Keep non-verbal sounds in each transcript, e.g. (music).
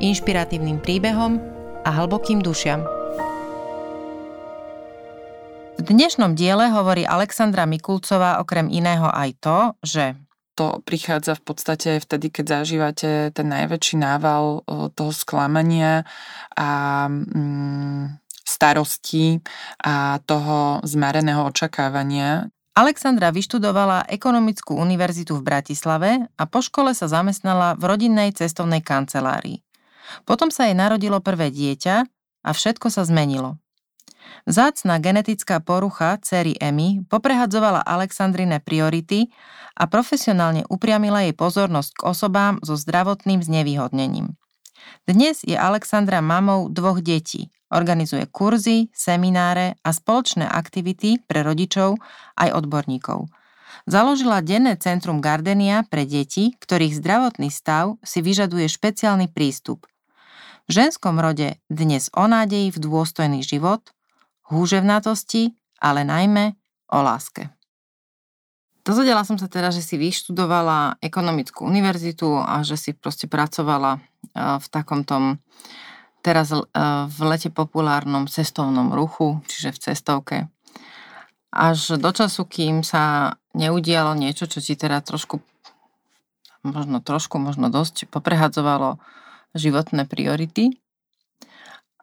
inšpiratívnym príbehom a hlbokým dušiam. V dnešnom diele hovorí Alexandra Mikulcová okrem iného aj to, že to prichádza v podstate vtedy, keď zažívate ten najväčší nával toho sklamania a mm, starosti a toho zmareného očakávania. Alexandra vyštudovala ekonomickú univerzitu v Bratislave a po škole sa zamestnala v rodinnej cestovnej kancelárii. Potom sa jej narodilo prvé dieťa a všetko sa zmenilo. Zácna genetická porucha cery Emmy poprehadzovala Alexandrine priority a profesionálne upriamila jej pozornosť k osobám so zdravotným znevýhodnením. Dnes je Alexandra mamou dvoch detí. Organizuje kurzy, semináre a spoločné aktivity pre rodičov aj odborníkov. Založila denné centrum Gardenia pre deti, ktorých zdravotný stav si vyžaduje špeciálny prístup. V ženskom rode dnes o nádeji v dôstojný život, húževnatosti, ale najmä o láske. Dozvedela som sa teda, že si vyštudovala ekonomickú univerzitu a že si proste pracovala e, v takom tom teraz e, v lete populárnom cestovnom ruchu, čiže v cestovke. Až do času, kým sa neudialo niečo, čo ti teda trošku, možno trošku, možno dosť poprehadzovalo životné priority.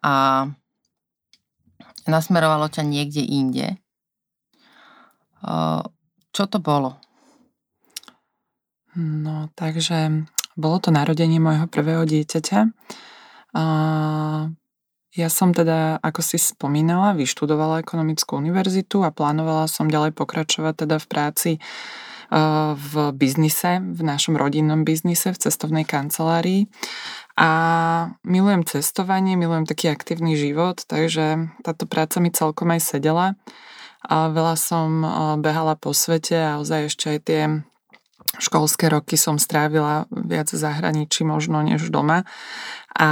A nasmerovalo ťa niekde inde. Čo to bolo? No, takže bolo to narodenie môjho prvého dieťaťa. Ja som teda, ako si spomínala, vyštudovala ekonomickú univerzitu a plánovala som ďalej pokračovať teda v práci v biznise, v našom rodinnom biznise, v cestovnej kancelárii. A milujem cestovanie, milujem taký aktívny život, takže táto práca mi celkom aj sedela. A veľa som behala po svete a ozaj ešte aj tie školské roky som strávila viac v zahraničí možno než doma. A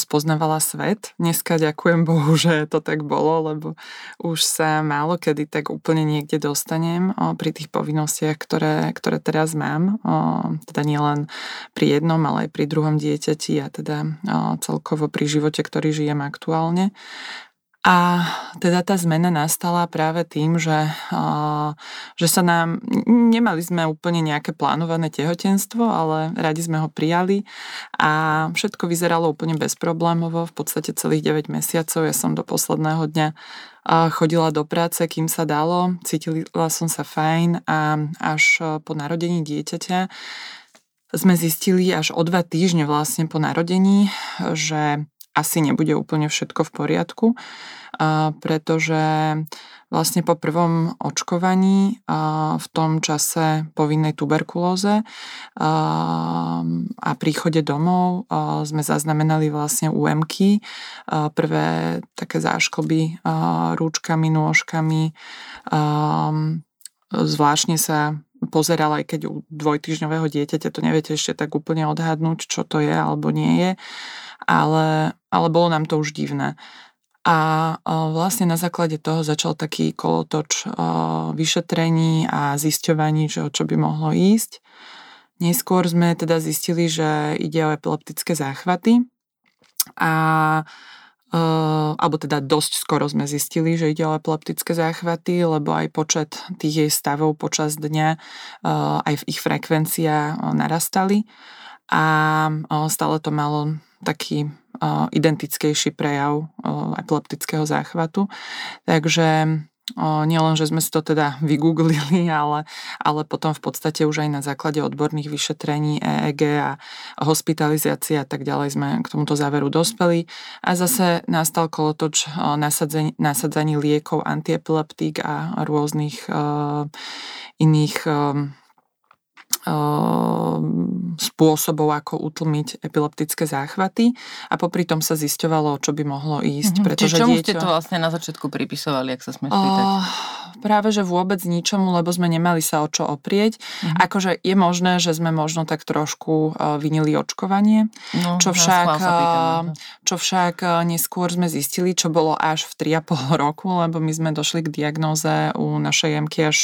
spoznávala svet. Dneska ďakujem Bohu, že to tak bolo, lebo už sa málo kedy tak úplne niekde dostanem pri tých povinnostiach, ktoré, ktoré teraz mám. Teda nielen pri jednom, ale aj pri druhom dieťati a teda celkovo pri živote, ktorý žijem aktuálne. A teda tá zmena nastala práve tým, že, že sa nám, nemali sme úplne nejaké plánované tehotenstvo, ale radi sme ho prijali a všetko vyzeralo úplne bezproblémovo, v podstate celých 9 mesiacov, ja som do posledného dňa chodila do práce, kým sa dalo, cítila som sa fajn a až po narodení dieťaťa sme zistili až o dva týždne vlastne po narodení, že asi nebude úplne všetko v poriadku, pretože vlastne po prvom očkovaní v tom čase povinnej tuberkulóze a príchode domov sme zaznamenali vlastne UMky, prvé také záškoby rúčkami, nôžkami, zvláštne sa pozeral, aj keď u dvojtyžňového dieťaťa to neviete ešte tak úplne odhadnúť, čo to je alebo nie je ale, ale bolo nám to už divné. A vlastne na základe toho začal taký kolotoč vyšetrení a zisťovaní, že o čo by mohlo ísť. Neskôr sme teda zistili, že ide o epileptické záchvaty a alebo teda dosť skoro sme zistili, že ide o epileptické záchvaty, lebo aj počet tých jej stavov počas dňa, aj ich frekvencia narastali a stále to malo taký identickejší prejav epileptického záchvatu. Takže nielen, že sme si to teda vygooglili, (laughs) ale, ale potom v podstate už aj na základe odborných vyšetrení EEG a hospitalizácie a tak ďalej sme k tomuto záveru dospeli. A zase nastal kolotoč nasadzaní, nasadzaní liekov antiepileptík a rôznych uh, iných uh, spôsobov, ako utlmiť epileptické záchvaty a popri tom sa zisťovalo, čo by mohlo ísť. Mm-hmm. Pretože Čiže čomu dieťa... ste to vlastne na začiatku pripisovali, ak sa sme spýtať? Uh, práve, že vôbec ničomu, lebo sme nemali sa o čo oprieť. Mm-hmm. Akože je možné, že sme možno tak trošku vinili očkovanie, no, čo, však, uh, čo však neskôr sme zistili, čo bolo až v 3,5 (laughs) roku, lebo my sme došli k diagnóze u našej Jemky až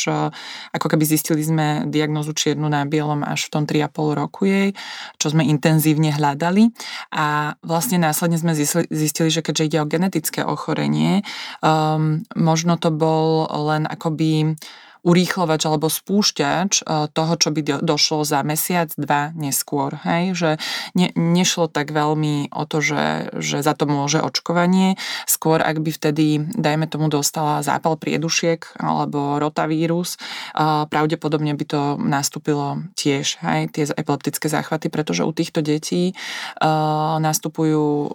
ako keby zistili sme diagnózu čiernu na bielom až v tom 3,5 roku jej, čo sme intenzívne hľadali. A vlastne následne sme zistili, že keďže ide o genetické ochorenie, um, možno to bol len akoby urýchlovač alebo spúšťač e, toho, čo by došlo za mesiac, dva neskôr. Hej? Že ne, nešlo tak veľmi o to, že, že za to môže očkovanie. Skôr, ak by vtedy, dajme tomu, dostala zápal priedušiek alebo rotavírus, e, pravdepodobne by to nastúpilo tiež, hej? tie epileptické záchvaty, pretože u týchto detí uh, nastupujú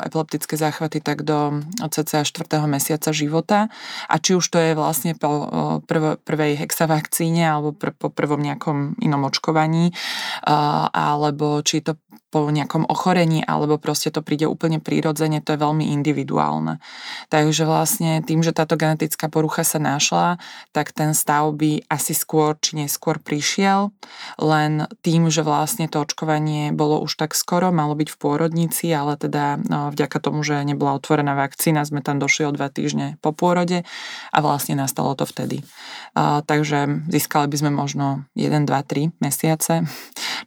epileptické záchvaty tak do cca 4. mesiaca života a či už to je vlastne po prv, prvej hexavakcíne alebo pr- po prvom nejakom inom očkovaní, alebo či to po nejakom ochorení, alebo proste to príde úplne prírodzene, to je veľmi individuálne. Takže vlastne tým, že táto genetická porucha sa našla, tak ten stav by asi skôr či neskôr prišiel, len tým, že vlastne to očkovanie bolo už tak skoro, malo byť v pôrodnici, ale teda no, vďaka tomu, že nebola otvorená vakcína, sme tam došli o dva týždne po pôrode a vlastne nastalo to vtedy. A, takže získali by sme možno 1, 2, 3 mesiace,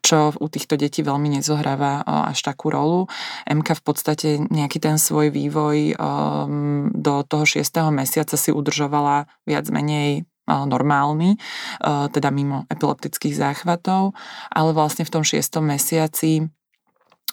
čo u týchto detí veľmi nezohrá zohráva až takú rolu. MK v podstate nejaký ten svoj vývoj um, do toho 6. mesiaca si udržovala viac menej normálny, teda mimo epileptických záchvatov, ale vlastne v tom 6. mesiaci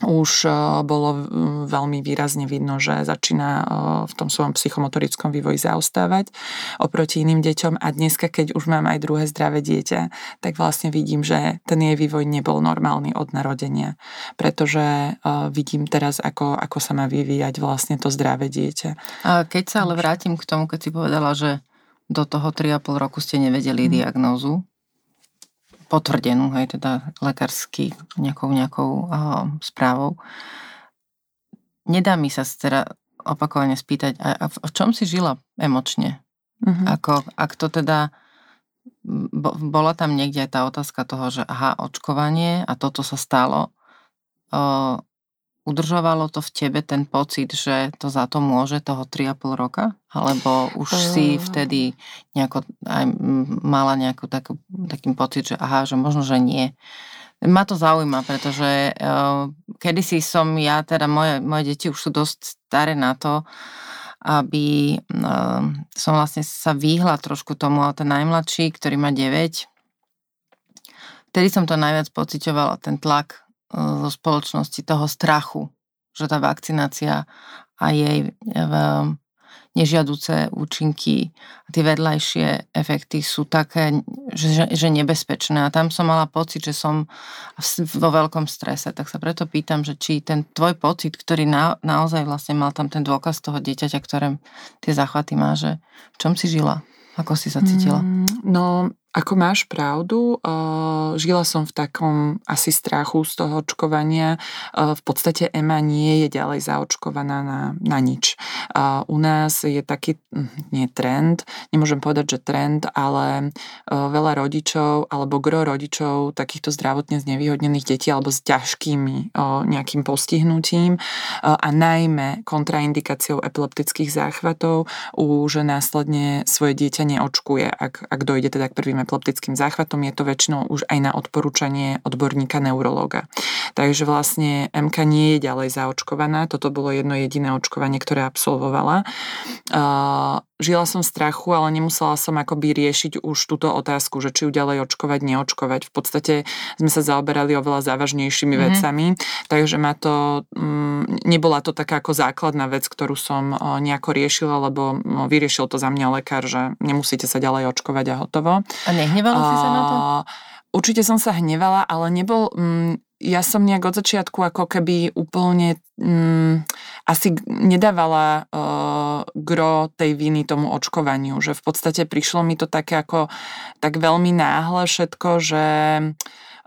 už eh, bolo veľmi výrazne vidno, že začína eh, v tom svojom psychomotorickom vývoji zaostávať oproti iným deťom a dneska, keď už mám aj druhé zdravé dieťa, tak vlastne vidím, že ten jej vývoj nebol normálny od narodenia, pretože eh, vidím teraz, ako, ako sa má vyvíjať vlastne to zdravé dieťa. A keď sa ale vrátim k tomu, keď si povedala, že do toho 3,5 roku ste nevedeli mm. diagnózu, potvrdenú, hej, teda lekársky nejakou, nejakou uh, správou. Nedá mi sa teda opakovane spýtať, a, a v čom si žila emočne? Uh-huh. Ako, ak to teda bo, bola tam niekde aj tá otázka toho, že aha, očkovanie a toto sa stalo. Uh, udržovalo to v tebe ten pocit, že to za to môže toho 3,5 roka? Alebo už uh... si vtedy nejako aj mala nejakú takú, taký pocit, že aha, že možno, že nie. Ma to zaujíma, pretože uh, kedysi som ja, teda moje, moje deti už sú dosť staré na to, aby uh, som vlastne sa výhla trošku tomu, ale ten najmladší, ktorý má 9, vtedy som to najviac pocitovala, ten tlak zo spoločnosti toho strachu, že tá vakcinácia a jej nežiaduce účinky a tie vedľajšie efekty sú také, že, že nebezpečné. A tam som mala pocit, že som vo veľkom strese. Tak sa preto pýtam, že či ten tvoj pocit, ktorý na, naozaj vlastne mal tam ten dôkaz toho dieťaťa, ktoré tie záchvaty má, že v čom si žila? Ako si sa cítila? Mm, no, ako máš pravdu, uh, žila som v takom asi strachu z toho očkovania. Uh, v podstate Ema nie je ďalej zaočkovaná na, na nič. Uh, u nás je taký, hm, nie trend, nemôžem povedať, že trend, ale veľa rodičov alebo gro rodičov takýchto zdravotne znevýhodnených detí alebo s ťažkými nejakým postihnutím a najmä kontraindikáciou epileptických záchvatov už následne svoje dieťa neočkuje, ak, ak dojde teda k prvým epileptickým záchvatom, je to väčšinou už aj na odporúčanie odborníka neurológa. Takže vlastne MK nie je ďalej zaočkovaná, toto bolo jedno jediné očkovanie, ktoré absolvovala. Žila som strachu, ale nemusela som akoby riešiť už túto otázku, že či ju ďalej očkovať, neočkovať. V podstate sme sa zaoberali oveľa závažnejšími mm-hmm. vecami, takže ma to, mm, nebola to taká ako základná vec, ktorú som nejako riešila, lebo no, vyriešil to za mňa lekár, že nemusíte sa ďalej očkovať a hotovo. A nehnevala si sa na to? Určite som sa hnevala, ale nebol... Mm, ja som nejak od začiatku ako keby úplne mm, asi nedávala uh, gro tej viny tomu očkovaniu, že v podstate prišlo mi to také ako tak veľmi náhle všetko, že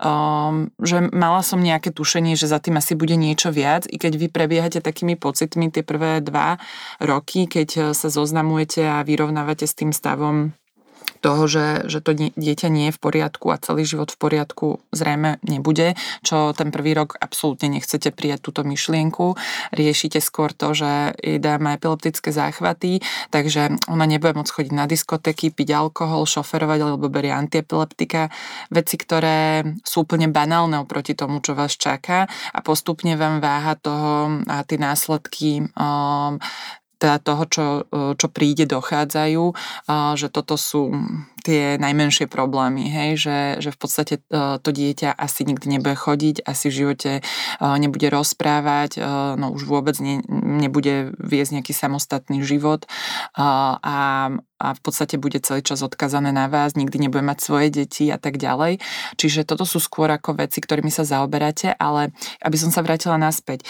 um, že mala som nejaké tušenie, že za tým asi bude niečo viac, i keď vy prebiehate takými pocitmi tie prvé dva roky, keď sa zoznamujete a vyrovnávate s tým stavom toho, že, že to dieťa nie je v poriadku a celý život v poriadku zrejme nebude, čo ten prvý rok absolútne nechcete prijať túto myšlienku. Riešite skôr to, že jej dáme epileptické záchvaty, takže ona nebude môcť chodiť na diskotéky, piť alkohol, šoferovať alebo berie antiepileptika. Veci, ktoré sú úplne banálne oproti tomu, čo vás čaká a postupne vám váha toho a tie následky um, teda toho, čo, čo príde, dochádzajú, že toto sú tie najmenšie problémy, hej, že, že v podstate to dieťa asi nikdy nebude chodiť, asi v živote nebude rozprávať, no už vôbec ne, nebude viesť nejaký samostatný život a, a v podstate bude celý čas odkazané na vás, nikdy nebude mať svoje deti a tak ďalej. Čiže toto sú skôr ako veci, ktorými sa zaoberáte, ale aby som sa vrátila naspäť,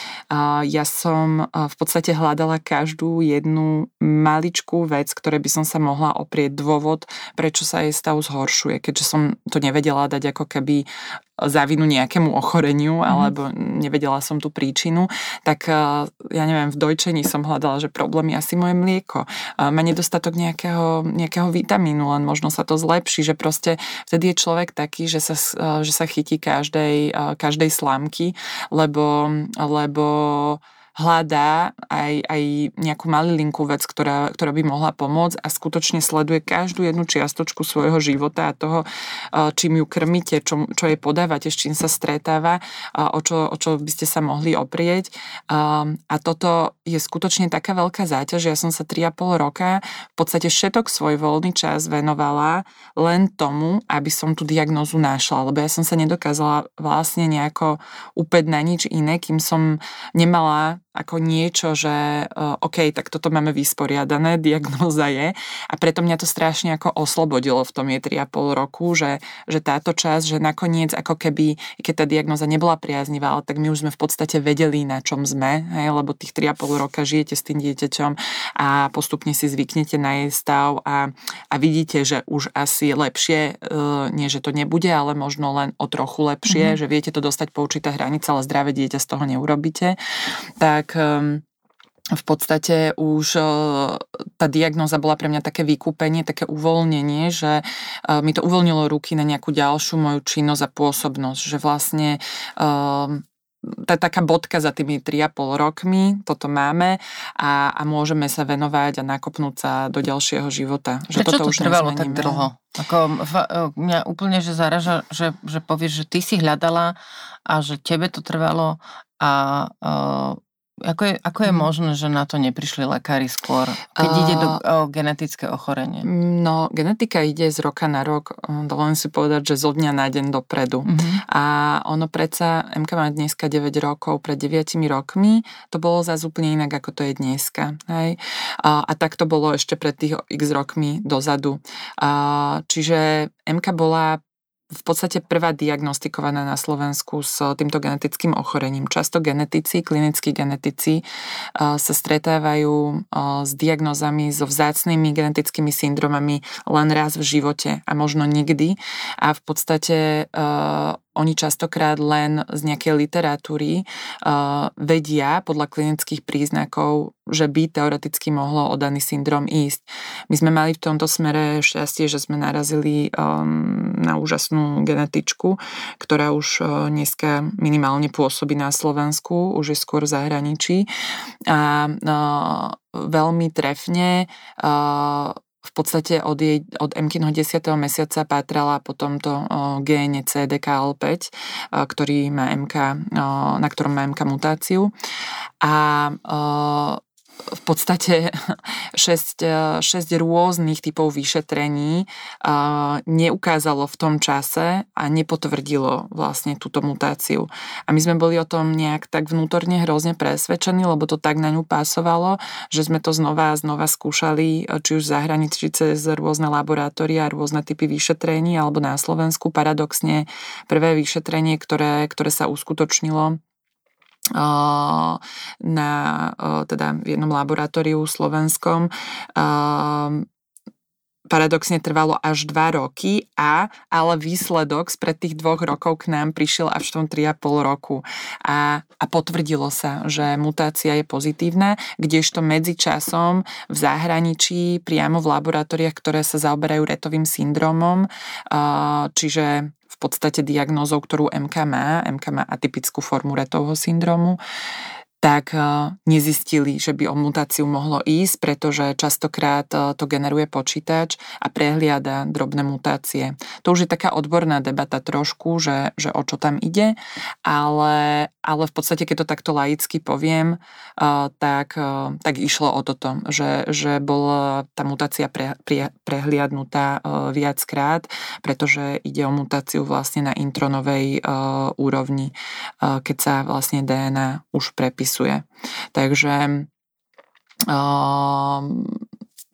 ja som v podstate hľadala každú jednu maličkú vec, ktoré by som sa mohla oprieť dôvod, prečo sa jej stav zhoršuje, keďže som to nevedela dať ako keby zavinu nejakému ochoreniu, mm-hmm. alebo nevedela som tú príčinu, tak eh, ja neviem, v dojčení som hľadala, že problém je asi moje mlieko. Má nedostatok nejakého, nejakého vitamínu, len možno sa to zlepší, že proste vtedy je človek taký, že sa, eh, že sa chytí každej, každej slámky, lebo, lebo hľadá aj, aj nejakú malilinkú vec, ktorá, ktorá by mohla pomôcť a skutočne sleduje každú jednu čiastočku svojho života a toho, čím ju krmíte, čo, čo jej podávate, s čím sa stretáva, o čo, o čo by ste sa mohli oprieť. A toto je skutočne taká veľká záťaž, ja som sa 3,5 roka v podstate všetok svoj voľný čas venovala len tomu, aby som tú diagnózu našla, lebo ja som sa nedokázala vlastne nejako upäť na nič iné, kým som nemala ako niečo, že uh, OK, tak toto máme vysporiadané, (laughs) diagnoza je a preto mňa to strašne ako oslobodilo v tom je 3,5 roku, že, že táto časť, že nakoniec ako keby, keď tá diagnoza nebola priaznivá, ale tak my už sme v podstate vedeli, na čom sme, hej, lebo tých 3,5 roka žijete s tým dieťaťom a postupne si zvyknete na jej stav a, a vidíte, že už asi lepšie, uh, nie že to nebude, ale možno len o trochu lepšie, mm-hmm. že viete to dostať po určité hranice, ale zdravé dieťa z toho neurobíte. Tak tak ehm, v podstate už e, tá diagnoza bola pre mňa také vykúpenie, také uvoľnenie, že e, mi to uvoľnilo ruky na nejakú ďalšiu moju činnosť a pôsobnosť, že vlastne ehm, tá taká bodka za tými 3,5 rokmi, toto máme a, a môžeme sa venovať a nakopnúť sa do ďalšieho života. Že Prečo toto to už trvalo tak dlho? Ako, v, e, mňa úplne že zaraža, že, že povieš, že ty si hľadala a že tebe to trvalo a uh, ako je, ako je mhm. možné, že na to neprišli lekári skôr, keď uh, ide do, o genetické ochorenie? No, genetika ide z roka na rok, dovolím si povedať, že zo dňa na deň dopredu. Uh-huh. A ono predsa, MK má dneska 9 rokov, pred 9 rokmi, to bolo zase úplne inak, ako to je dneska. Hej? A, a tak to bolo ešte pred tých x rokmi dozadu. A, čiže MK bola v podstate prvá diagnostikovaná na Slovensku s týmto genetickým ochorením. Často genetici, klinickí genetici sa stretávajú s diagnózami, so vzácnými genetickými syndromami len raz v živote a možno nikdy. A v podstate oni častokrát len z nejakej literatúry uh, vedia podľa klinických príznakov, že by teoreticky mohlo o daný syndrom ísť. My sme mali v tomto smere šťastie, že sme narazili um, na úžasnú genetičku, ktorá už uh, dneska minimálne pôsobí na Slovensku, už je skôr v zahraničí a uh, veľmi trefne uh, v podstate od, jej, od MKINho 10. mesiaca pátrala po tomto géne CDKL5, ktorý má MK, na ktorom má MK mutáciu. A v podstate (laughs) 6, 6 rôznych typov vyšetrení neukázalo v tom čase a nepotvrdilo vlastne túto mutáciu. A my sme boli o tom nejak tak vnútorne hrozne presvedčení, lebo to tak na ňu pásovalo, že sme to znova a znova skúšali, či už zahraničí cez rôzne laboratória, rôzne typy vyšetrení, alebo na Slovensku paradoxne prvé vyšetrenie, ktoré, ktoré sa uskutočnilo na teda v jednom laboratóriu slovenskom paradoxne trvalo až 2 roky a ale výsledok spred tých dvoch rokov k nám prišiel až v tom 3,5 roku. A, a potvrdilo sa, že mutácia je pozitívna, kdežto medzi časom v zahraničí priamo v laboratóriách, ktoré sa zaoberajú retovým syndromom, čiže v podstate diagnózou, ktorú MK má. MK má atypickú formu retovho syndromu tak eh, nezistili, že by o mutáciu mohlo ísť, pretože častokrát eh, to generuje počítač a prehliada drobné mutácie. To už je taká odborná debata trošku, že, že o čo tam ide, ale, ale v podstate, keď to takto laicky poviem, eh, tak, tak išlo o toto, že, že bola tá mutácia pre, pre, prehliadnutá viackrát, pretože ide o mutáciu vlastne na intronovej úrovni, keď sa vlastne DNA už prepísala popisuje. Takže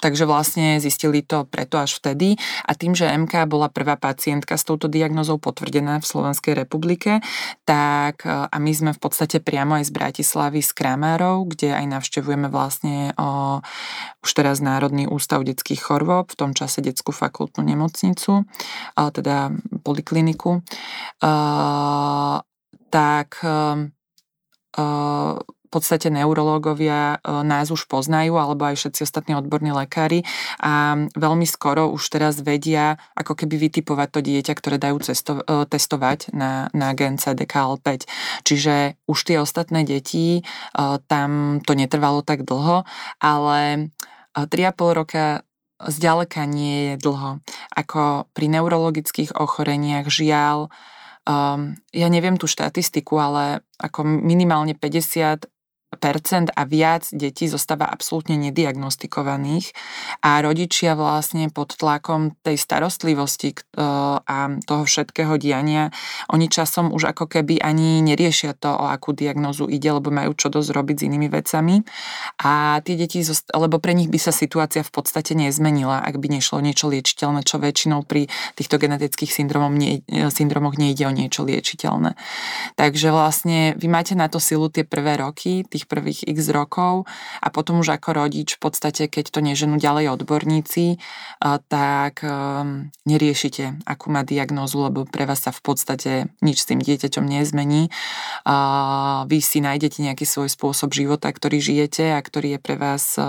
takže vlastne zistili to preto až vtedy. A tým, že MK bola prvá pacientka s touto diagnozou potvrdená v Slovenskej republike, tak a my sme v podstate priamo aj z Bratislavy z Kramárov, kde aj navštevujeme vlastne o, už teraz Národný ústav detských chorôb, v tom čase detskú fakultnú nemocnicu, a teda polikliniku, a, tak v podstate neurológovia nás už poznajú, alebo aj všetci ostatní odborní lekári a veľmi skoro už teraz vedia, ako keby vytipovať to dieťa, ktoré dajú cesto- testovať na, na gen CDKL5. Čiže už tie ostatné deti, tam to netrvalo tak dlho, ale 3,5 roka zďaleka nie je dlho. Ako pri neurologických ochoreniach žiaľ Um, ja neviem tú štatistiku, ale ako minimálne 50 a viac detí zostáva absolútne nediagnostikovaných a rodičia vlastne pod tlakom tej starostlivosti a toho všetkého diania, oni časom už ako keby ani neriešia to, o akú diagnozu ide, lebo majú čo dosť robiť s inými vecami a tie deti, lebo pre nich by sa situácia v podstate nezmenila, ak by nešlo niečo liečiteľné, čo väčšinou pri týchto genetických syndromov nie, syndromoch nejde o niečo liečiteľné. Takže vlastne vy máte na to silu tie prvé roky, tých tých prvých x rokov a potom už ako rodič v podstate, keď to neženú ďalej odborníci, tak um, neriešite, akú má diagnózu, lebo pre vás sa v podstate nič s tým dieťaťom nezmení. Vy si nájdete nejaký svoj spôsob života, ktorý žijete a ktorý je pre vás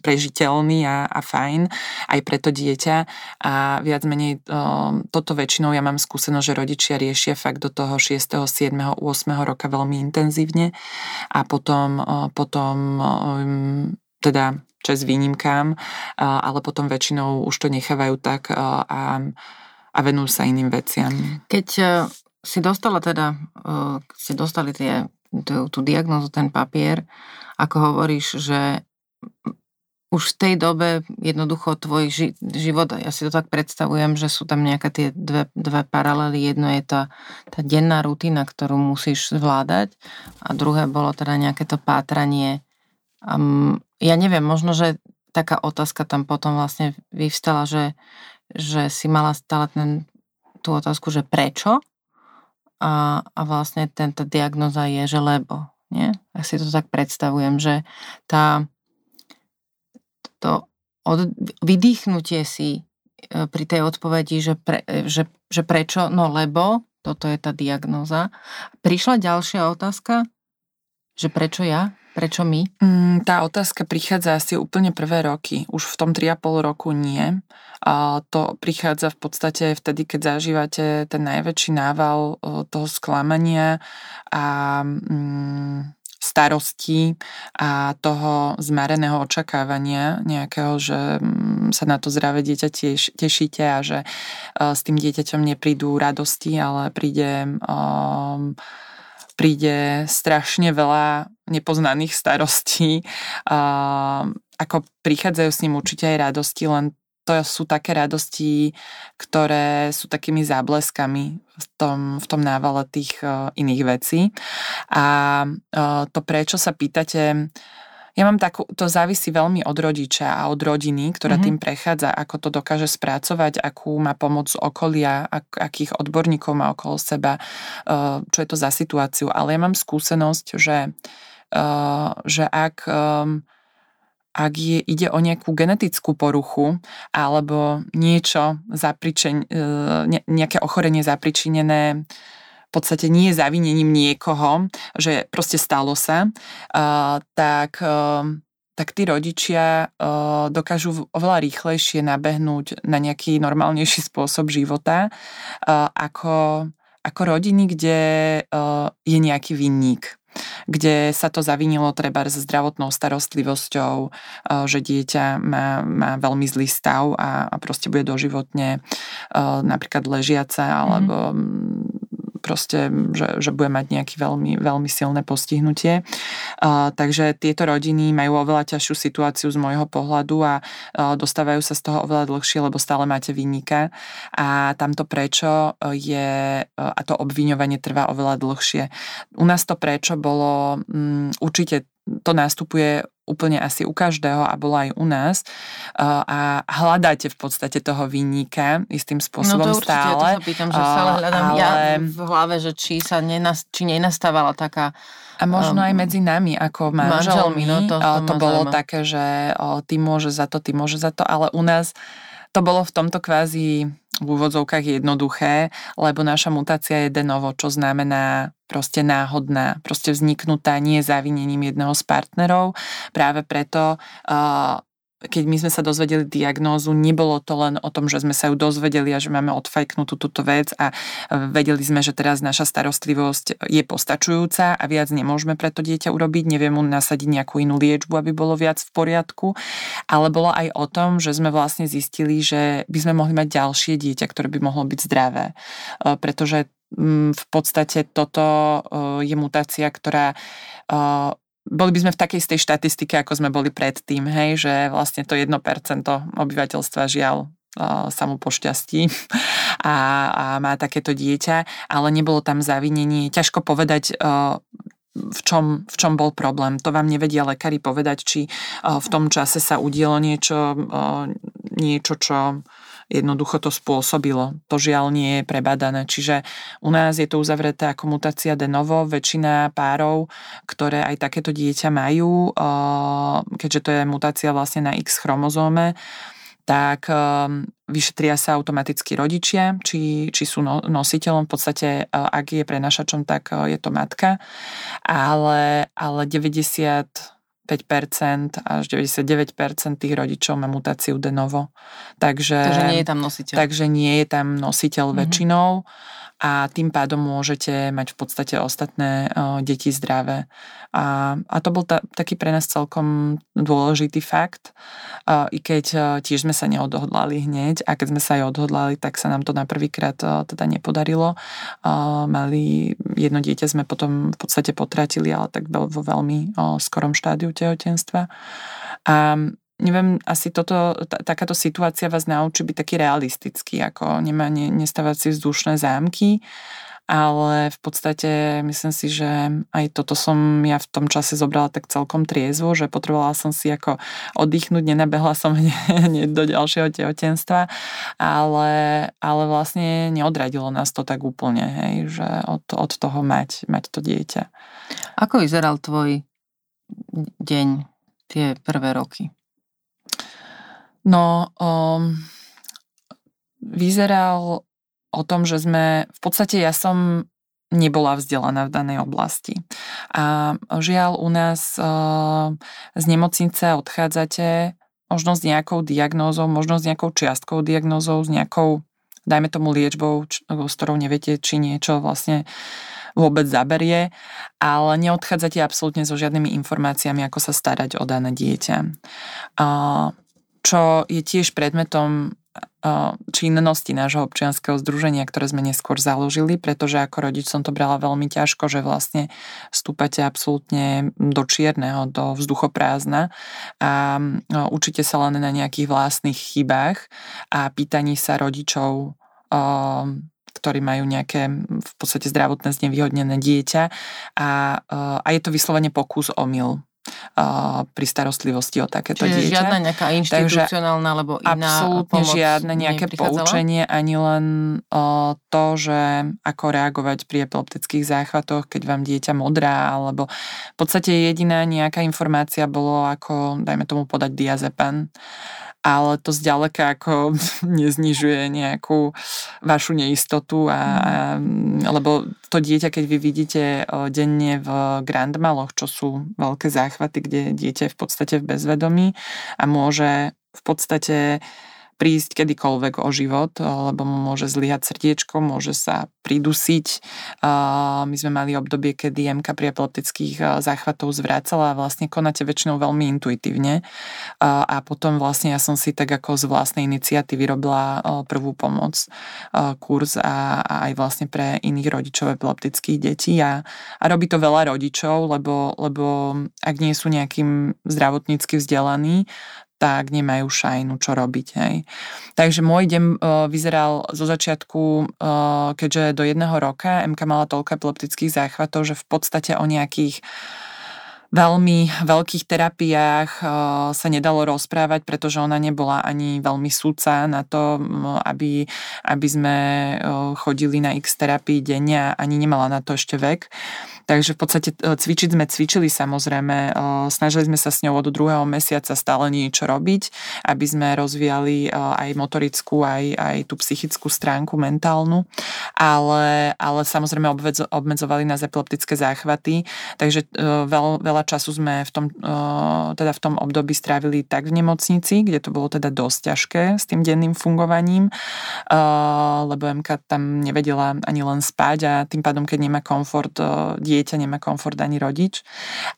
prežiteľný a, a fajn aj pre to dieťa a viac menej um, toto väčšinou ja mám skúsenosť, že rodičia riešia fakt do toho 6., 7., 8. roka veľmi intenzívne a potom potom, potom teda čas výnimkám, ale potom väčšinou už to nechávajú tak a, a venujú sa iným veciam. Keď si dostala teda, si dostali tie, tú, tú diagnozu, ten papier, ako hovoríš, že už v tej dobe jednoducho tvoj ži- život, ja si to tak predstavujem, že sú tam nejaké tie dve, dve paralely. Jedno je tá, tá denná rutina, ktorú musíš zvládať a druhé bolo teda nejaké to pátranie. Um, ja neviem, možno, že taká otázka tam potom vlastne vyvstala, že, že si mala stále ten, tú otázku, že prečo a, a vlastne tento diagnoza je, že lebo. Nie? Ja si to tak predstavujem, že tá, to od, vydýchnutie si e, pri tej odpovedi, že, pre, e, že, že prečo, no lebo, toto je tá diagnóza. Prišla ďalšia otázka, že prečo ja? Prečo my? Mm, tá otázka prichádza asi úplne prvé roky. Už v tom 3,5 roku nie. A to prichádza v podstate vtedy, keď zažívate ten najväčší nával e, toho sklamania a mm, starosti a toho zmareného očakávania nejakého, že mm, sa na to zdravé dieťa tiež, tešíte a že uh, s tým dieťaťom neprídu radosti, ale príde um, príde strašne veľa nepoznaných starostí. Ako prichádzajú s ním určite aj radosti, len to sú také radosti, ktoré sú takými zábleskami v tom, v tom návale tých uh, iných vecí. A uh, to, prečo sa pýtate, ja mám takú, to závisí veľmi od rodiča a od rodiny, ktorá mm-hmm. tým prechádza, ako to dokáže spracovať, akú má pomoc z okolia, ak, akých odborníkov má okolo seba, uh, čo je to za situáciu. Ale ja mám skúsenosť, že, uh, že ak um, ak je, ide o nejakú genetickú poruchu alebo niečo zapričen, e, ne, nejaké ochorenie zapričinené v podstate nie zavinením niekoho, že proste stalo sa, tak e, tak tí rodičia dokážu oveľa rýchlejšie nabehnúť na nejaký normálnejší spôsob života ako, ako rodiny, kde je nejaký vinník kde sa to zavinilo treba s zdravotnou starostlivosťou, e, že dieťa má, má veľmi zlý stav a, a proste bude doživotne e, napríklad ležiace alebo mm proste, že, že bude mať nejaký veľmi, veľmi silné postihnutie. Uh, takže tieto rodiny majú oveľa ťažšiu situáciu z môjho pohľadu a uh, dostávajú sa z toho oveľa dlhšie, lebo stále máte výnika a tamto prečo je, uh, a to obviňovanie trvá oveľa dlhšie. U nás to prečo bolo um, určite to nastupuje úplne asi u každého a bolo aj u nás a hľadáte v podstate toho vinníka istým spôsobom no to určite, stále. to sa pýtam, že stále hľadám ale... ja v hlave, že či sa nenas, či nenastávala taká a možno um, aj medzi nami ako manželmi, manželmi no to, to, to bolo zaujíma. také, že o, ty môže za to, ty môže za to, ale u nás to bolo v tomto kvázi v úvodzovkách jednoduché, lebo naša mutácia je de novo, čo znamená proste náhodná, proste vzniknutá nie závinením jedného z partnerov. Práve preto uh, keď my sme sa dozvedeli diagnózu, nebolo to len o tom, že sme sa ju dozvedeli a že máme odfajknutú túto vec a vedeli sme, že teraz naša starostlivosť je postačujúca a viac nemôžeme pre to dieťa urobiť, neviem mu nasadiť nejakú inú liečbu, aby bolo viac v poriadku, ale bolo aj o tom, že sme vlastne zistili, že by sme mohli mať ďalšie dieťa, ktoré by mohlo byť zdravé, e, pretože mm, v podstate toto e, je mutácia, ktorá e, boli by sme v takej tej štatistike, ako sme boli predtým, hej, že vlastne to 1% obyvateľstva žiaľ sa mu pošťastí a, a má takéto dieťa, ale nebolo tam zavinenie. Ťažko povedať, v čom, v čom bol problém. To vám nevedia lekári povedať, či v tom čase sa udielo niečo, niečo čo jednoducho to spôsobilo. To žiaľ nie je prebadané. Čiže u nás je to uzavreté ako mutácia de novo. Väčšina párov, ktoré aj takéto dieťa majú, keďže to je mutácia vlastne na X chromozóme, tak vyšetria sa automaticky rodičia, či, či sú no, nositeľom. V podstate, ak je prenašačom, tak je to matka. Ale, ale 90 5% až 99% tých rodičov má mutáciu de novo. Takže, takže nie je tam nositeľ. Takže nie je tam nositeľ mm-hmm. väčšinou a tým pádom môžete mať v podstate ostatné deti zdravé. A, a to bol ta, taký pre nás celkom dôležitý fakt, i keď tiež sme sa neodhodlali hneď a keď sme sa aj odhodlali, tak sa nám to na prvýkrát teda nepodarilo. Mali jedno dieťa sme potom v podstate potratili, ale tak vo veľmi skorom štádiu tehotenstva. A neviem, asi toto, takáto situácia vás naučí byť taký realistický, ako nemá, ne, nestávať si vzdušné zámky, ale v podstate myslím si, že aj toto som ja v tom čase zobrala tak celkom triezvo, že potrebovala som si ako oddychnúť, nenabehla som (laughs) hneď do ďalšieho tehotenstva, ale, ale vlastne neodradilo nás to tak úplne, hej, že od, od toho mať, mať to dieťa. Ako vyzeral tvoj deň, tie prvé roky? No, um, vyzeral o tom, že sme, v podstate ja som nebola vzdelaná v danej oblasti. A žiaľ u nás uh, z nemocnice odchádzate možno s nejakou diagnózou, možno s nejakou čiastkou diagnózou, s nejakou, dajme tomu liečbou, č- s ktorou neviete, či niečo vlastne vôbec zaberie, ale neodchádzate absolútne so žiadnymi informáciami, ako sa starať o dané dieťa. Uh, čo je tiež predmetom činnosti nášho občianského združenia, ktoré sme neskôr založili, pretože ako rodič som to brala veľmi ťažko, že vlastne vstúpate absolútne do čierneho, do vzduchoprázdna a učíte sa len na nejakých vlastných chybách a pýtaní sa rodičov ktorí majú nejaké v podstate zdravotné znevýhodnené dieťa a, a je to vyslovene pokus omyl pri starostlivosti o takéto Čiže dieťa. žiadna nejaká inštitucionálna alebo iná Absolútne pomoc žiadne nejaké poučenie, ani len o, to, že ako reagovať pri epileptických záchvatoch, keď vám dieťa modrá, alebo v podstate jediná nejaká informácia bolo ako, dajme tomu podať diazepam ale to zďaleka ako (laughs) neznižuje nejakú vašu neistotu, a, a, lebo to dieťa, keď vy vidíte denne v grandmaloch, čo sú veľké záchvaty, kde dieťa je v podstate v bezvedomí a môže v podstate prísť kedykoľvek o život, lebo mu môže zlyhať srdiečko, môže sa pridusiť. My sme mali obdobie, kedy MK pri epileptických záchvatov zvrácala a vlastne konáte väčšinou veľmi intuitívne. A potom vlastne ja som si tak ako z vlastnej iniciatívy robila prvú pomoc, kurz a, aj vlastne pre iných rodičov epileptických detí a, a robí to veľa rodičov, lebo, lebo ak nie sú nejakým zdravotnícky vzdelaní, tak nemajú šajnu, čo robiť. Hej. Takže môj deň uh, vyzeral zo začiatku, uh, keďže do jedného roka MK mala toľko epileptických záchvatov, že v podstate o nejakých veľmi veľkých terapiách sa nedalo rozprávať, pretože ona nebola ani veľmi súca na to, aby, aby sme chodili na x terapii denne a ani nemala na to ešte vek. Takže v podstate e, cvičiť sme cvičili samozrejme, e, snažili sme sa s ňou od druhého mesiaca stále niečo robiť, aby sme rozvíjali e, aj motorickú, aj, aj tú psychickú stránku mentálnu, ale, ale samozrejme obmedzovali nás epileptické záchvaty, takže veľ, veľa času sme v tom, teda v tom období strávili tak v nemocnici, kde to bolo teda dosť ťažké s tým denným fungovaním, lebo MK tam nevedela ani len spať a tým pádom, keď nemá komfort dieťa nemá komfort ani rodič.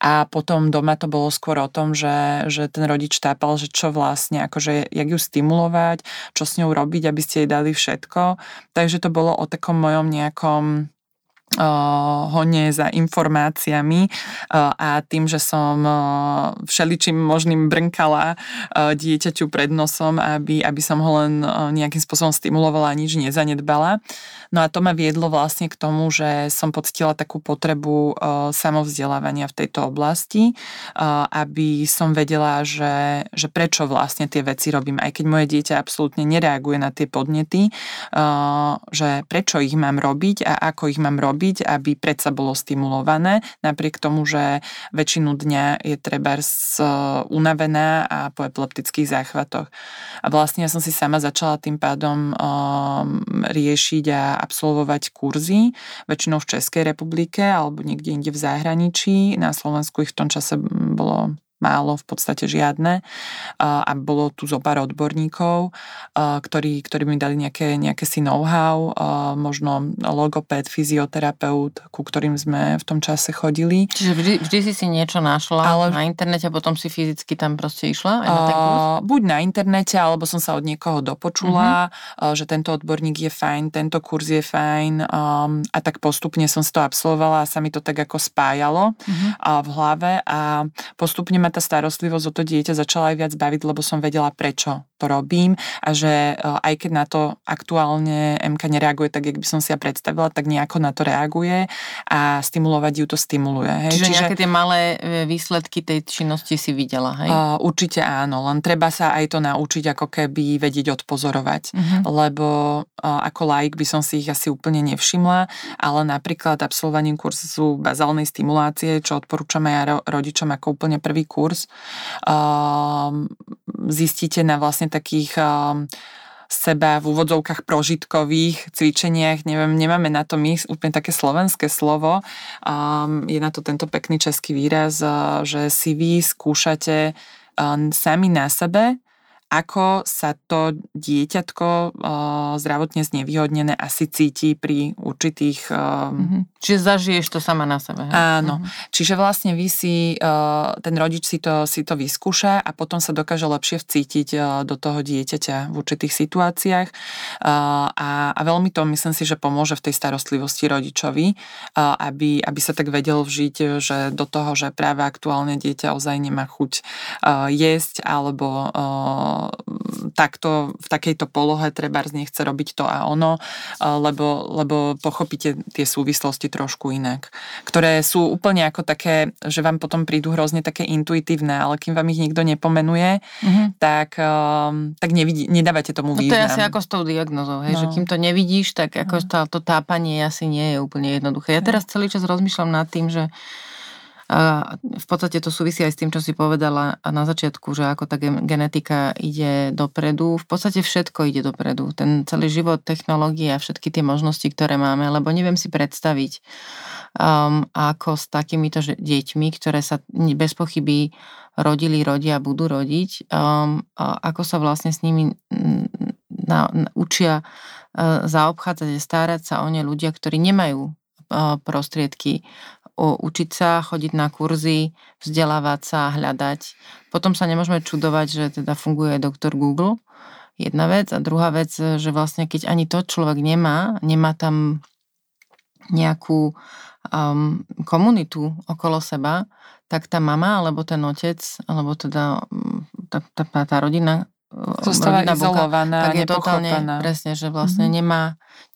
A potom doma to bolo skôr o tom, že, že ten rodič tápal, že čo vlastne, akože jak ju stimulovať, čo s ňou robiť, aby ste jej dali všetko. Takže to bolo o takom mojom nejakom hone za informáciami a tým, že som všeličím možným brnkala dieťaťu pred nosom, aby, aby som ho len nejakým spôsobom stimulovala a nič nezanedbala. No a to ma viedlo vlastne k tomu, že som pocitila takú potrebu samovzdelávania v tejto oblasti, aby som vedela, že, že prečo vlastne tie veci robím, aj keď moje dieťa absolútne nereaguje na tie podnety, že prečo ich mám robiť a ako ich mám robiť robiť, aby predsa bolo stimulované, napriek tomu, že väčšinu dňa je treba e, unavená a po epileptických záchvatoch. A vlastne ja som si sama začala tým pádom um, riešiť a absolvovať kurzy, väčšinou v Českej republike alebo niekde inde v zahraničí. Na Slovensku ich v tom čase bolo málo, v podstate žiadne. A bolo tu zo pár odborníkov, ktorí, ktorí mi dali nejaké, nejaké si know-how, možno logopéd, fyzioterapeut, ku ktorým sme v tom čase chodili. Čiže vždy, vždy si si niečo našla Ale... na internete a potom si fyzicky tam proste išla? Aj na ten kurz? Buď na internete, alebo som sa od niekoho dopočula, uh-huh. že tento odborník je fajn, tento kurz je fajn a tak postupne som si to absolvovala a sa mi to tak ako spájalo uh-huh. v hlave a postupne ma tá starostlivosť o to dieťa začala aj viac baviť, lebo som vedela, prečo to robím a že e, aj keď na to aktuálne MK nereaguje tak, jak by som si ja predstavila, tak nejako na to reaguje a stimulovať ju to stimuluje. Hej? Čiže, Čiže nejaké tie malé e, výsledky tej činnosti si videla, hej? Uh, určite áno, len treba sa aj to naučiť ako keby vedieť odpozorovať, uh-huh. lebo uh, ako laik by som si ich asi úplne nevšimla, ale napríklad absolvovaním kurzu bazálnej stimulácie, čo odporúčam aj rodičom ako úplne prvý kurz, uh, zistíte na vlastne takých uh, seba v úvodzovkách prožitkových cvičeniach, neviem, nemáme na to my úplne také slovenské slovo, um, je na to tento pekný český výraz, uh, že si vy skúšate um, sami na sebe ako sa to dieťatko zdravotne znevýhodnené asi cíti pri určitých... Mm-hmm. Čiže zažiješ to sama na sebe. Áno. Mm-hmm. Čiže vlastne vy si, ten rodič si to, si to vyskúša a potom sa dokáže lepšie vcítiť do toho dieťaťa v určitých situáciách a, a veľmi to myslím si, že pomôže v tej starostlivosti rodičovi, aby, aby sa tak vedel vžiť, že do toho, že práve aktuálne dieťa ozaj nemá chuť jesť alebo takto v takejto polohe treba nechce robiť to a ono, lebo, lebo pochopíte tie súvislosti trošku inak, ktoré sú úplne ako také, že vám potom prídu hrozne také intuitívne, ale kým vám ich nikto nepomenuje, mm-hmm. tak, tak nevidí, nedávate tomu význam. No to je asi ako s tou diagnozou, hej, no. že kým to nevidíš, tak ako no. to tápanie asi nie je úplne jednoduché. Ja teraz celý čas rozmýšľam nad tým, že v podstate to súvisí aj s tým, čo si povedala na začiatku, že ako tá genetika ide dopredu. V podstate všetko ide dopredu. Ten celý život, technológie a všetky tie možnosti, ktoré máme, lebo neviem si predstaviť, um, ako s takýmito deťmi, ktoré sa bez pochyby rodili, rodia, budú rodiť, um, ako sa vlastne s nimi na, na, učia uh, zaobchádzať a starať sa o ne ľudia, ktorí nemajú uh, prostriedky učiť sa, chodiť na kurzy, vzdelávať sa, hľadať. Potom sa nemôžeme čudovať, že teda funguje doktor Google. Jedna vec. A druhá vec, že vlastne keď ani to človek nemá, nemá tam nejakú um, komunitu okolo seba, tak tá mama, alebo ten otec, alebo teda mm, tá, tá, tá rodina Zostáva izolovaná, tak je totálne, presne, že vlastne mm-hmm. nemá,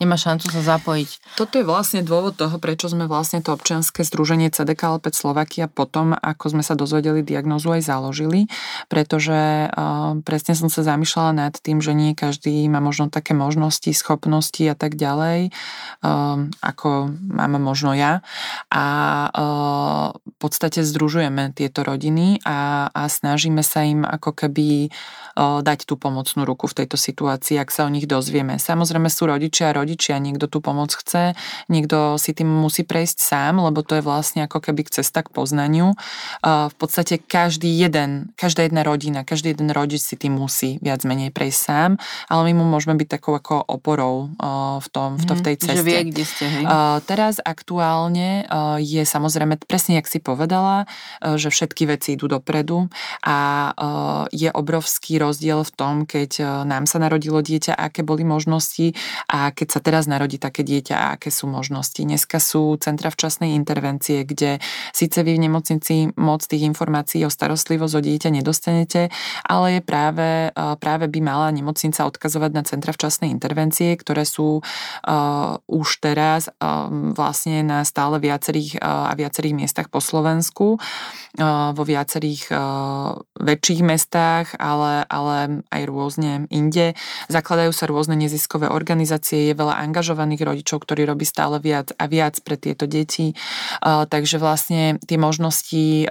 nemá šancu sa zapojiť. Toto je vlastne dôvod toho, prečo sme vlastne to občianske združenie CDK Alpec Slovakia potom, ako sme sa dozvedeli diagnozu, aj založili, pretože uh, presne som sa zamýšľala nad tým, že nie každý má možno také možnosti, schopnosti a tak ďalej, um, ako máme možno ja. A uh, v podstate združujeme tieto rodiny a, a snažíme sa im ako keby uh, dať tú pomocnú ruku v tejto situácii, ak sa o nich dozvieme. Samozrejme sú rodičia a rodičia, niekto tú pomoc chce, niekto si tým musí prejsť sám, lebo to je vlastne ako keby cesta k poznaniu. V podstate každý jeden, každá jedna rodina, každý jeden rodič si tým musí viac menej prejsť sám, ale my mu môžeme byť takou ako oporou v, tom, v, to, v tej ceste. Že vie, kde ste, hej? Teraz aktuálne je samozrejme, presne jak si povedala, že všetky veci idú dopredu a je obrovský rozdiel rozdiel v tom, keď e, nám sa narodilo dieťa, aké boli možnosti a keď sa teraz narodí také dieťa, aké sú možnosti. Dneska sú centra včasnej intervencie, kde síce vy v nemocnici moc tých informácií o starostlivosť o dieťa nedostanete, ale je práve, e, práve by mala nemocnica odkazovať na centra včasnej intervencie, ktoré sú uh, už teraz uh, vlastne na stále viacerých uh, a viacerých miestach po Slovensku, uh, vo viacerých uh, väčších mestách, ale, ale aj rôzne inde. Zakladajú sa rôzne neziskové organizácie, je veľa angažovaných rodičov, ktorí robí stále viac a viac pre tieto deti. Takže vlastne tie možnosti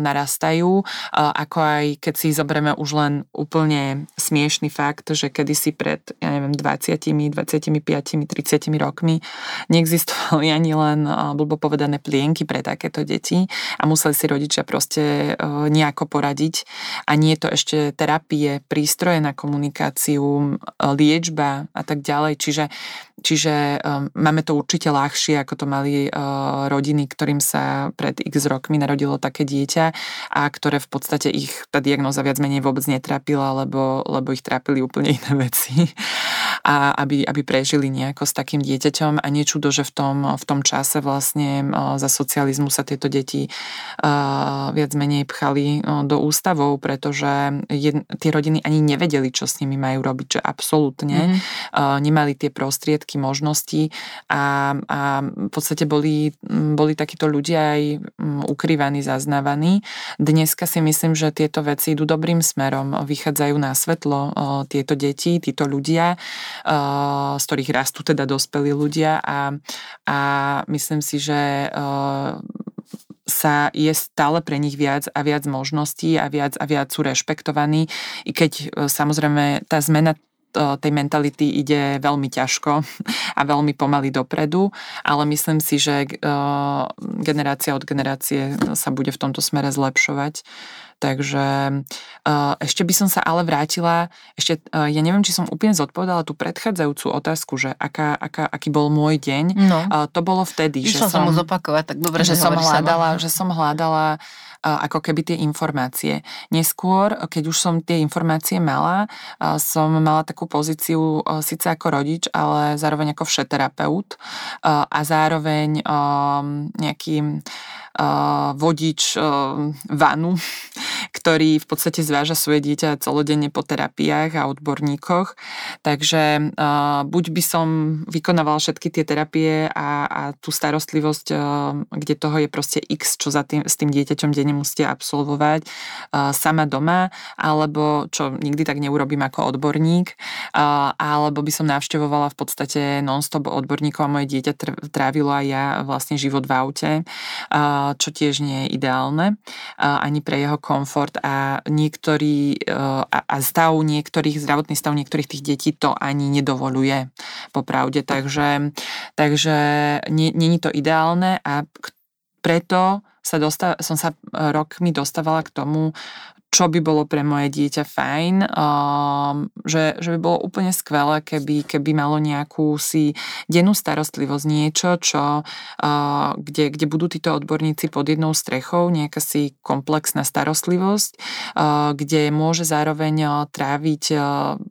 narastajú, ako aj keď si zoberieme už len úplne smiešný fakt, že kedysi pred, ja neviem, 20, 25, 30 rokmi neexistovali ani len, blbo povedané, plienky pre takéto deti a museli si rodičia proste nejako poradiť a nie je to ešte terapie, prístroje na komunikáciu, liečba a tak ďalej. Čiže, čiže um, máme to určite ľahšie, ako to mali uh, rodiny, ktorým sa pred x rokmi narodilo také dieťa a ktoré v podstate ich tá diagnoza viac menej vôbec netrápila, lebo, lebo ich trápili úplne iné veci. (laughs) A aby, aby prežili nejako s takým dieťaťom a niečudo, že v tom, v tom čase vlastne uh, za socializmu sa tieto deti uh, viac menej pchali uh, do ústavov, pretože jed, tie rodiny ani nevedeli, čo s nimi majú robiť, že absolútne mm-hmm. nemali tie prostriedky, možnosti a, a v podstate boli, boli takíto ľudia aj ukrývaní, zaznávaní. Dneska si myslím, že tieto veci idú dobrým smerom, vychádzajú na svetlo tieto deti, títo ľudia, z ktorých rastú teda dospelí ľudia a, a myslím si, že uh, sa je stále pre nich viac a viac možností a viac a viac sú rešpektovaní, i keď e, samozrejme tá zmena tej mentality ide veľmi ťažko (laughs) a veľmi pomaly dopredu, ale myslím si, že generácia od generácie sa bude v tomto smere zlepšovať. Takže ešte by som sa ale vrátila, ešte ja neviem, či som úplne zodpovedala tú predchádzajúcu otázku, že aká, aká, aký bol môj deň. No. To bolo vtedy, Išla že som... mu zopakovať, tak dobre, že, že som hľadala, sama. že som hľadala ako keby tie informácie. Neskôr, keď už som tie informácie mala, som mala takú pozíciu síce ako rodič, ale zároveň ako všeterapeut a zároveň nejaký vodič vanu, (laughs) ktorý v podstate zváža svoje dieťa celodenne po terapiách a odborníkoch. Takže buď by som vykonávala všetky tie terapie a, a tú starostlivosť, kde toho je proste x, čo za tým, s tým dieťaťom denne musíte absolvovať sama doma, alebo čo nikdy tak neurobím ako odborník, alebo by som navštevovala v podstate non-stop odborníkov a moje dieťa trávilo aj ja vlastne život v aute čo tiež nie je ideálne ani pre jeho komfort a niektorý e, a stav niektorých, zdravotný stav niektorých tých detí to ani nedovoluje popravde, takže, takže není to ideálne a preto sa dostav, som sa rokmi dostávala k tomu, čo by bolo pre moje dieťa fajn, um, že, že by bolo úplne skvelé, keby, keby malo nejakú si dennú starostlivosť, niečo, čo, uh, kde, kde budú títo odborníci pod jednou strechou, nejaká si komplexná starostlivosť, uh, kde môže zároveň uh, tráviť uh,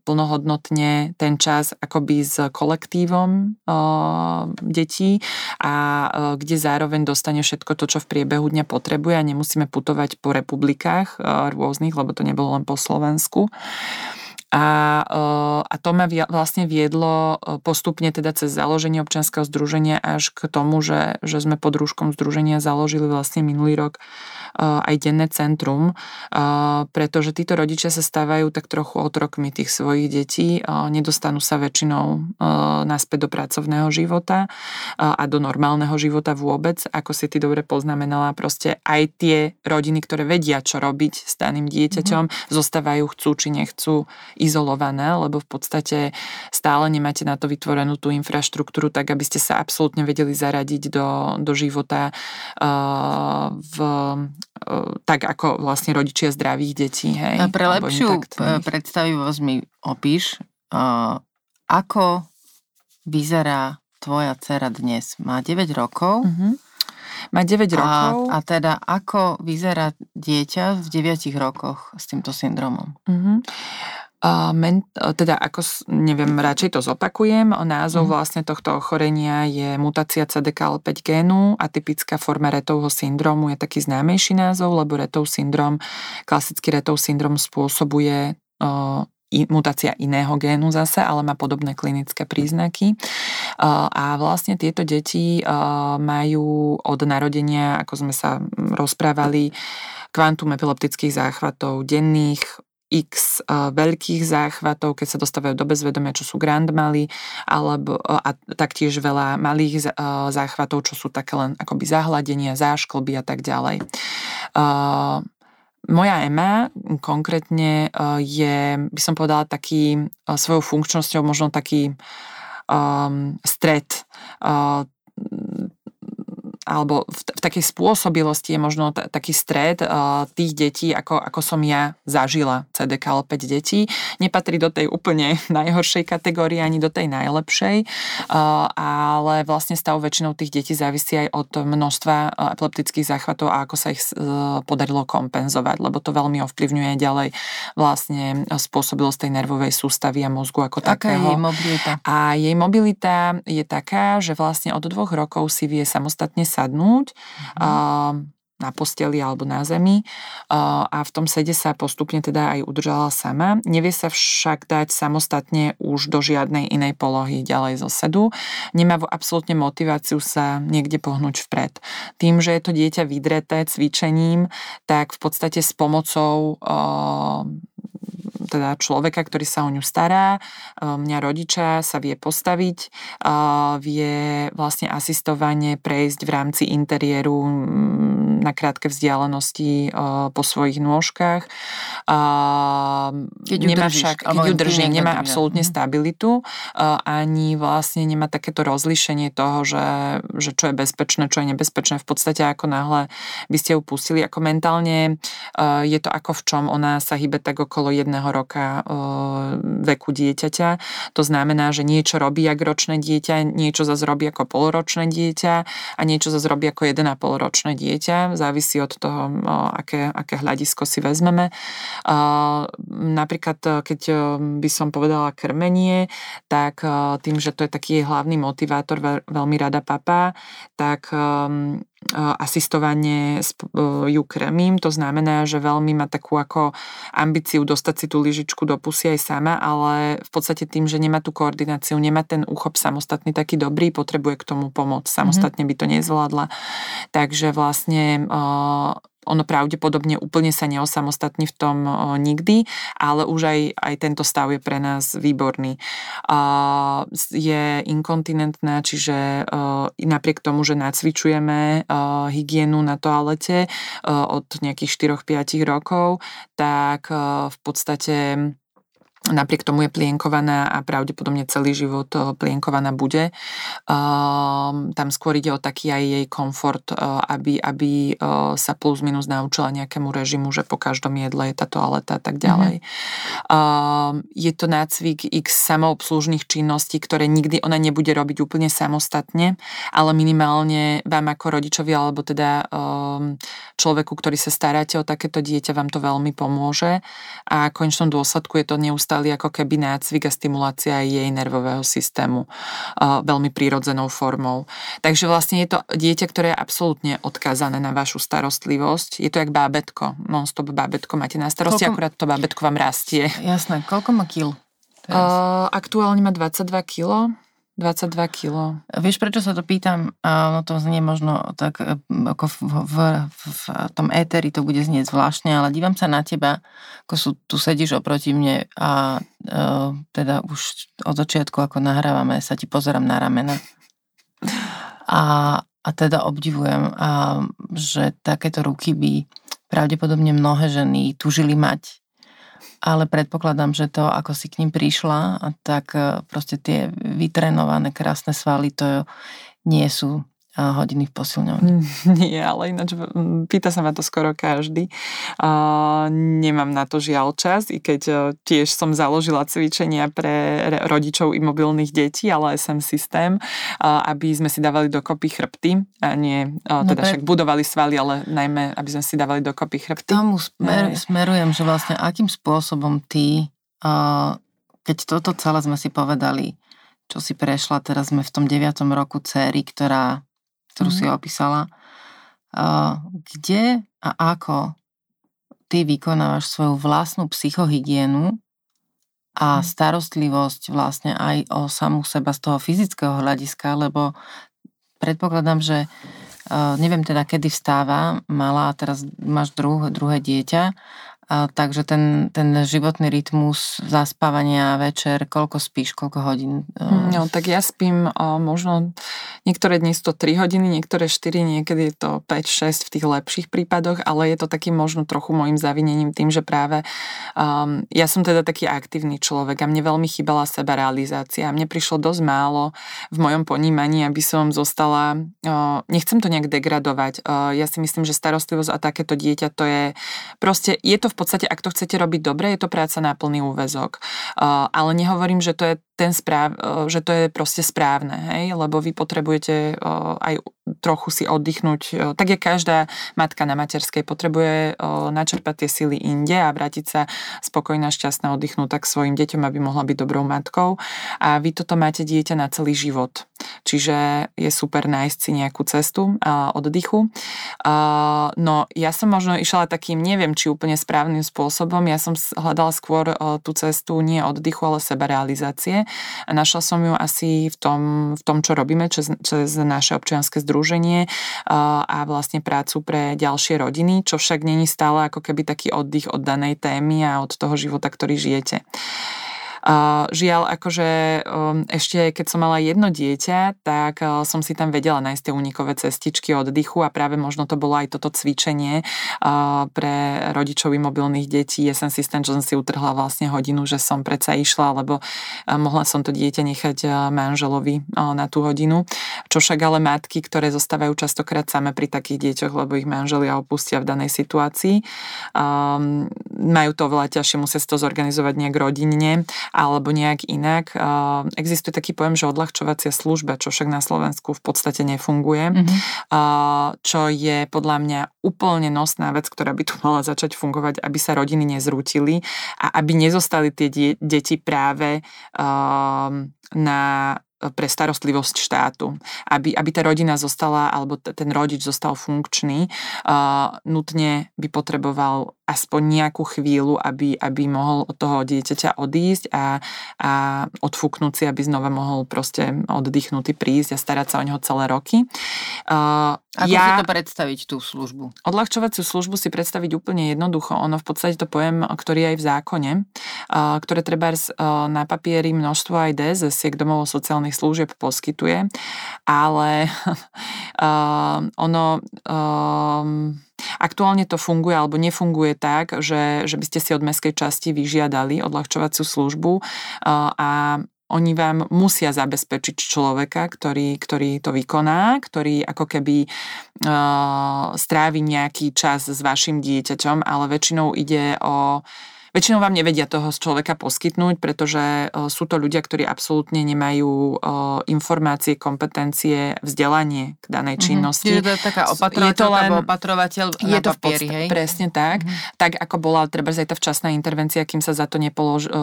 plnohodnotne ten čas akoby s kolektívom uh, detí a uh, kde zároveň dostane všetko to, čo v priebehu dňa potrebuje a nemusíme putovať po republikách uh, rôznych, lebo to nebolo len po Slovensku. A, eh, a to ma vlastne viedlo eh, postupne teda cez založenie občianského združenia až k tomu, že, že sme pod rúškom združenia založili vlastne minulý rok aj denné centrum, pretože títo rodičia sa stávajú tak trochu otrokmi tých svojich detí, nedostanú sa väčšinou naspäť do pracovného života a do normálneho života vôbec, ako si ty dobre poznamenala, proste aj tie rodiny, ktoré vedia, čo robiť s daným dieťaťom, mm-hmm. zostávajú, chcú či nechcú izolované, lebo v podstate stále nemáte na to vytvorenú tú infraštruktúru, tak aby ste sa absolútne vedeli zaradiť do, do života uh, v tak ako vlastne rodičia zdravých detí. Hej, A pre lepšiu predstavivosť mi opíš, ako vyzerá tvoja dcera dnes. Má 9 rokov. Uh-huh. Má 9 rokov. A, a teda ako vyzerá dieťa v 9 rokoch s týmto syndromom? Uh-huh. Men, teda ako, neviem, radšej to zopakujem. Názov mm. vlastne tohto ochorenia je mutácia CDKL5 génu. Atypická forma retovho syndromu je taký známejší názov, lebo retov syndrom, klasický retov syndrom spôsobuje uh, mutácia iného génu zase, ale má podobné klinické príznaky. A vlastne tieto deti majú od narodenia, ako sme sa rozprávali, kvantum epileptických záchvatov denných, x veľkých záchvatov, keď sa dostávajú do bezvedomia, čo sú grand mali, alebo, a taktiež veľa malých záchvatov, čo sú také len akoby zahladenia, zášklby a tak ďalej. Moja Ema konkrétne je, by som povedala, taký svojou funkčnosťou možno taký um, stred uh, alebo v, v takej spôsobilosti je možno t- taký stred uh, tých detí, ako, ako som ja zažila CDKL 5 detí. Nepatrí do tej úplne (laughs) najhoršej kategórie ani do tej najlepšej, uh, ale vlastne stav väčšinou tých detí závisí aj od množstva uh, epileptických záchvatov a ako sa ich uh, podarilo kompenzovať, lebo to veľmi ovplyvňuje ďalej vlastne spôsobilosť tej nervovej sústavy a mozgu ako Aká takého. je mobilita? A jej mobilita je taká, že vlastne od dvoch rokov si vie samostatne sadnúť mm-hmm. na posteli alebo na zemi a v tom sede sa postupne teda aj udržala sama. Nevie sa však dať samostatne už do žiadnej inej polohy ďalej zo sedu. Nemá absolútne motiváciu sa niekde pohnúť vpred. Tým, že je to dieťa vydreté cvičením, tak v podstate s pomocou teda človeka, ktorý sa o ňu stará. Mňa rodiča sa vie postaviť, vie vlastne asistovanie prejsť v rámci interiéru na krátke vzdialenosti po svojich nôžkach. Keď ju nemá držíš, však, keď ju držím, nemá absolútne mhm. stabilitu, ani vlastne nemá takéto rozlíšenie toho, že, že čo je bezpečné, čo je nebezpečné. V podstate ako náhle by ste ju pustili, ako mentálne je to ako v čom, ona sa hýbe tak okolo jedného roka veku dieťaťa. To znamená, že niečo robí ako ročné dieťa, niečo zase robí ako poloročné dieťa a niečo zase robí ako 1,5 ročné dieťa. Závisí od toho, aké, aké hľadisko si vezmeme. Napríklad, keď by som povedala krmenie, tak tým, že to je taký hlavný motivátor, veľmi rada papa, tak asistovanie ju kremím, to znamená, že veľmi má takú ako ambíciu dostať si tú lyžičku do pusy aj sama, ale v podstate tým, že nemá tú koordináciu, nemá ten úchop samostatný taký dobrý, potrebuje k tomu pomoc. Mhm. Samostatne by to nezvládla. Takže vlastne ono pravdepodobne úplne sa neosamostatní v tom nikdy, ale už aj, aj tento stav je pre nás výborný. Je inkontinentná, čiže napriek tomu, že nacvičujeme hygienu na toalete od nejakých 4-5 rokov, tak v podstate Napriek tomu je plienkovaná a pravdepodobne celý život eh, plienkovaná bude. Ehm, tam skôr ide o taký aj jej komfort, eh, aby, aby eh, sa plus minus naučila nejakému režimu, že po každom jedle je tá toaleta a tak ďalej. Mm-hmm. Je to nácvik x samoobslužných činností, ktoré nikdy ona nebude robiť úplne samostatne, ale minimálne vám ako rodičovi alebo teda ehm, človeku, ktorý sa staráte o takéto dieťa, vám to veľmi pomôže a v konečnom dôsledku je to neustále dostali ako keby nácvik a stimulácia aj jej nervového systému veľmi prírodzenou formou. Takže vlastne je to dieťa, ktoré je absolútne odkázané na vašu starostlivosť. Je to jak bábetko. Non-stop bábetko máte na starosti, Koľko... akurát to bábetko vám rastie. Jasné. Koľko má kil? Uh, aktuálne má 22 kg. 22 kg. Vieš, prečo sa to pýtam? No to znie možno tak, e, ako v, v, v tom éteri to bude znieť zvláštne, ale dívam sa na teba, ako sú, tu sedíš oproti mne a e, teda už od začiatku, ako nahrávame, sa ti pozerám na ramena. A, a teda obdivujem, a, že takéto ruky by pravdepodobne mnohé ženy tužili mať ale predpokladám, že to, ako si k ním prišla, tak e, proste tie vytrenované krásne svaly, to nie sú hodiny v posilňovni. (laughs) Nie, ale ináč pýta sa ma to skoro každý. Nemám na to žiaľ čas, i keď uh, tiež som založila cvičenia pre rodičov imobilných detí, ale SM systém, aby sme si dávali dokopy chrbty a nie, uh, teda no však budovali svaly, ale najmä, aby sme si dávali dokopy chrbty. Tomu smer, smerujem, že vlastne akým spôsobom ty, keď toto celé sme si povedali, čo si prešla, teraz sme v tom 9. roku céry, ktorá ktorú mm. si mhm. opísala. Kde a ako ty vykonávaš svoju vlastnú psychohygienu a mm. starostlivosť vlastne aj o samú seba z toho fyzického hľadiska, lebo predpokladám, že neviem teda, kedy vstáva, mala a teraz máš druhé, druhé dieťa a, takže ten, ten životný rytmus zaspávania večer, koľko spíš, koľko hodín? E? No tak ja spím o, možno, niektoré dni sú to 3 hodiny, niektoré 4, niekedy je to 5-6 v tých lepších prípadoch, ale je to takým možno trochu môjim zavinením tým, že práve um, ja som teda taký aktívny človek a mne veľmi chýbala seba realizácia. Mne prišlo dosť málo v mojom ponímaní, aby som zostala, o, nechcem to nejak degradovať, o, ja si myslím, že starostlivosť a takéto dieťa to je proste, je to v podstate, ak to chcete robiť dobre, je to práca na plný úvezok. Uh, ale nehovorím, že to je ten správ, uh, že to je proste správne, hej, lebo vy potrebujete uh, aj trochu si oddychnúť. Tak je každá matka na materskej, potrebuje načerpať tie sily inde a vrátiť sa spokojná, šťastná, oddychnúť tak svojim deťom, aby mohla byť dobrou matkou. A vy toto máte dieťa na celý život. Čiže je super nájsť si nejakú cestu oddychu. No, ja som možno išla takým, neviem, či úplne správnym spôsobom. Ja som hľadala skôr tú cestu nie oddychu, ale sebarealizácie. Práce a našla som ju asi v tom, v tom čo robíme cez, cez naše občianske združenie a vlastne prácu pre ďalšie rodiny, čo však není stále ako keby taký oddych od danej témy a od toho života, ktorý žijete. Žiaľ, akože um, ešte keď som mala jedno dieťa, tak uh, som si tam vedela nájsť tie unikové cestičky oddychu a práve možno to bolo aj toto cvičenie uh, pre rodičov mobilných detí. Ja som si že som si utrhla vlastne hodinu, že som predsa išla, lebo uh, mohla som to dieťa nechať manželovi na tú hodinu. Čo však ale matky, ktoré zostávajú častokrát same pri takých deťoch, lebo ich manželia opustia v danej situácii, um, majú to veľa ťažšie, musia si to zorganizovať nejak rodinne alebo nejak inak. Existuje taký pojem, že odľahčovacia služba, čo však na Slovensku v podstate nefunguje, mm-hmm. čo je podľa mňa úplne nosná vec, ktorá by tu mala začať fungovať, aby sa rodiny nezrútili a aby nezostali tie deti práve na pre starostlivosť štátu. Aby, aby tá rodina zostala, alebo ten rodič zostal funkčný, uh, nutne by potreboval aspoň nejakú chvíľu, aby, aby mohol od toho dieťaťa odísť a, a odfúknúť si, aby znova mohol proste oddychnutý prísť a starať sa o neho celé roky. Uh, Ako ja, si to predstaviť, tú službu? Odľahčovaciu službu si predstaviť úplne jednoducho. Ono v podstate to pojem, ktorý je aj v zákone, ktoré treba na papieri množstvo aj DSS, domov sociálnych služieb poskytuje, ale (laughs) ono... Aktuálne to funguje alebo nefunguje tak, že, že by ste si od mestskej časti vyžiadali odľahčovaciu službu a oni vám musia zabezpečiť človeka, ktorý, ktorý to vykoná, ktorý ako keby uh, strávi nejaký čas s vašim dieťaťom, ale väčšinou ide o Väčšinou vám nevedia toho z človeka poskytnúť, pretože e, sú to ľudia, ktorí absolútne nemajú e, informácie, kompetencie, vzdelanie k danej mhm. činnosti. Mm-hmm. Čiže to je taká opatrovateľ, je to len, opatrovateľ je to papieri, hej? Presne tak. Mm-hmm. Tak ako bola treba aj tá včasná intervencia, kým sa za to nepolož, e,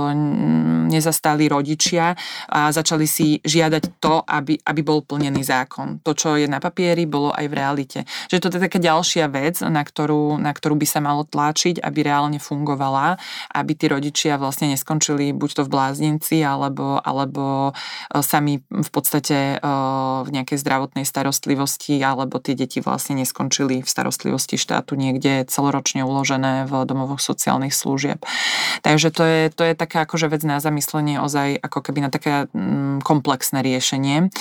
nezastali rodičia a začali si žiadať to, aby, aby bol plnený zákon. To, čo je na papieri, bolo aj v realite. Že to je taká ďalšia vec, na ktorú, na ktorú by sa malo tlačiť, aby reálne fungovala aby tí rodičia vlastne neskončili buď to v bláznici, alebo, alebo e, sami v podstate e, v nejakej zdravotnej starostlivosti, alebo tie deti vlastne neskončili v starostlivosti štátu niekde celoročne uložené v domovoch sociálnych služieb. Takže to je, to je taká akože vec na zamyslenie ozaj ako keby na také mm, komplexné riešenie.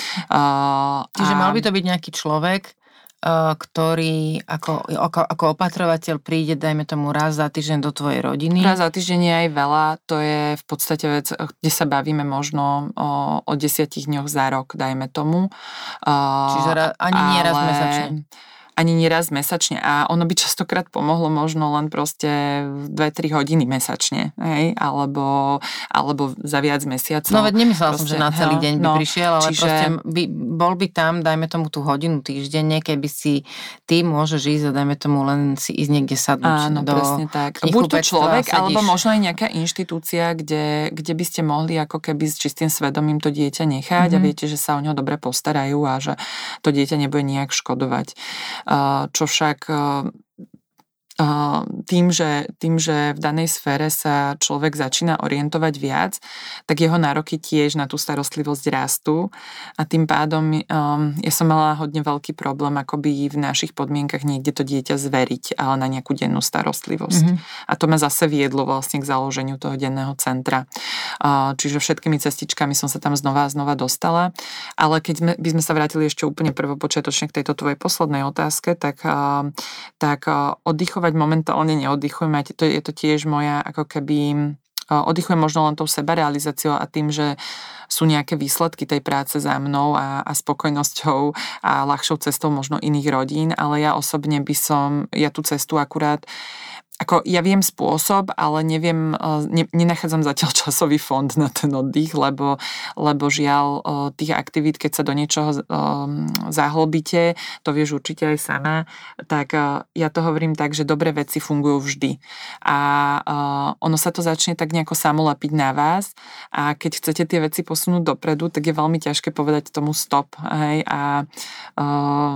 Čiže mal by to byť nejaký človek, ktorý ako, ako, ako opatrovateľ príde, dajme tomu, raz za týždeň do tvojej rodiny? Raz za týždeň je aj veľa, to je v podstate vec, kde sa bavíme možno o, o desiatich dňoch za rok, dajme tomu. Čiže ani nie raz mesačne ani nieraz mesačne a ono by častokrát pomohlo možno len proste 2-3 hodiny mesačne, hej, alebo, alebo za viac mesiacov. No veď nemyslela som, že na celý deň by no, prišiel, ale čiže... proste by, bol by tam, dajme tomu tú hodinu týždenne, keby si ty môžeš ísť a dajme tomu len si ísť niekde sadnúť Áno, do presne tak. Buď to človek, alebo možno aj nejaká inštitúcia, kde, kde by ste mohli ako keby s čistým svedomím to dieťa nechať mm-hmm. a mhm. viete, že sa o neho dobre postarajú a že to dieťa nebude nejak škodovať čo však tým že, tým, že v danej sfére sa človek začína orientovať viac, tak jeho nároky tiež na tú starostlivosť rastú a tým pádom um, ja som mala hodne veľký problém akoby v našich podmienkach niekde to dieťa zveriť, ale na nejakú dennú starostlivosť. Mm-hmm. A to ma zase viedlo vlastne k založeniu toho denného centra. Uh, čiže všetkými cestičkami som sa tam znova a znova dostala, ale keď sme, by sme sa vrátili ešte úplne prvopočiatočne k tejto tvojej poslednej otázke, tak, uh, tak uh, oddychovať oddychovať momentálne neoddychujem, aj to, je to tiež moja ako keby oddychujem možno len tou sebarealizáciou a tým, že sú nejaké výsledky tej práce za mnou a, a spokojnosťou a ľahšou cestou možno iných rodín, ale ja osobne by som, ja tú cestu akurát ako ja viem spôsob, ale neviem, e, ne, nenachádzam zatiaľ časový fond na ten oddych, lebo, lebo žiaľ e, tých aktivít, keď sa do niečoho um, zahlbíte, to vieš určite aj sama, tak ja to hovorím tak, že dobré veci fungujú vždy. A ono sa to začne tak nejako samolepiť na vás a keď chcete tie veci posunúť dopredu, tak je veľmi ťažké povedať tomu stop. Hej? A,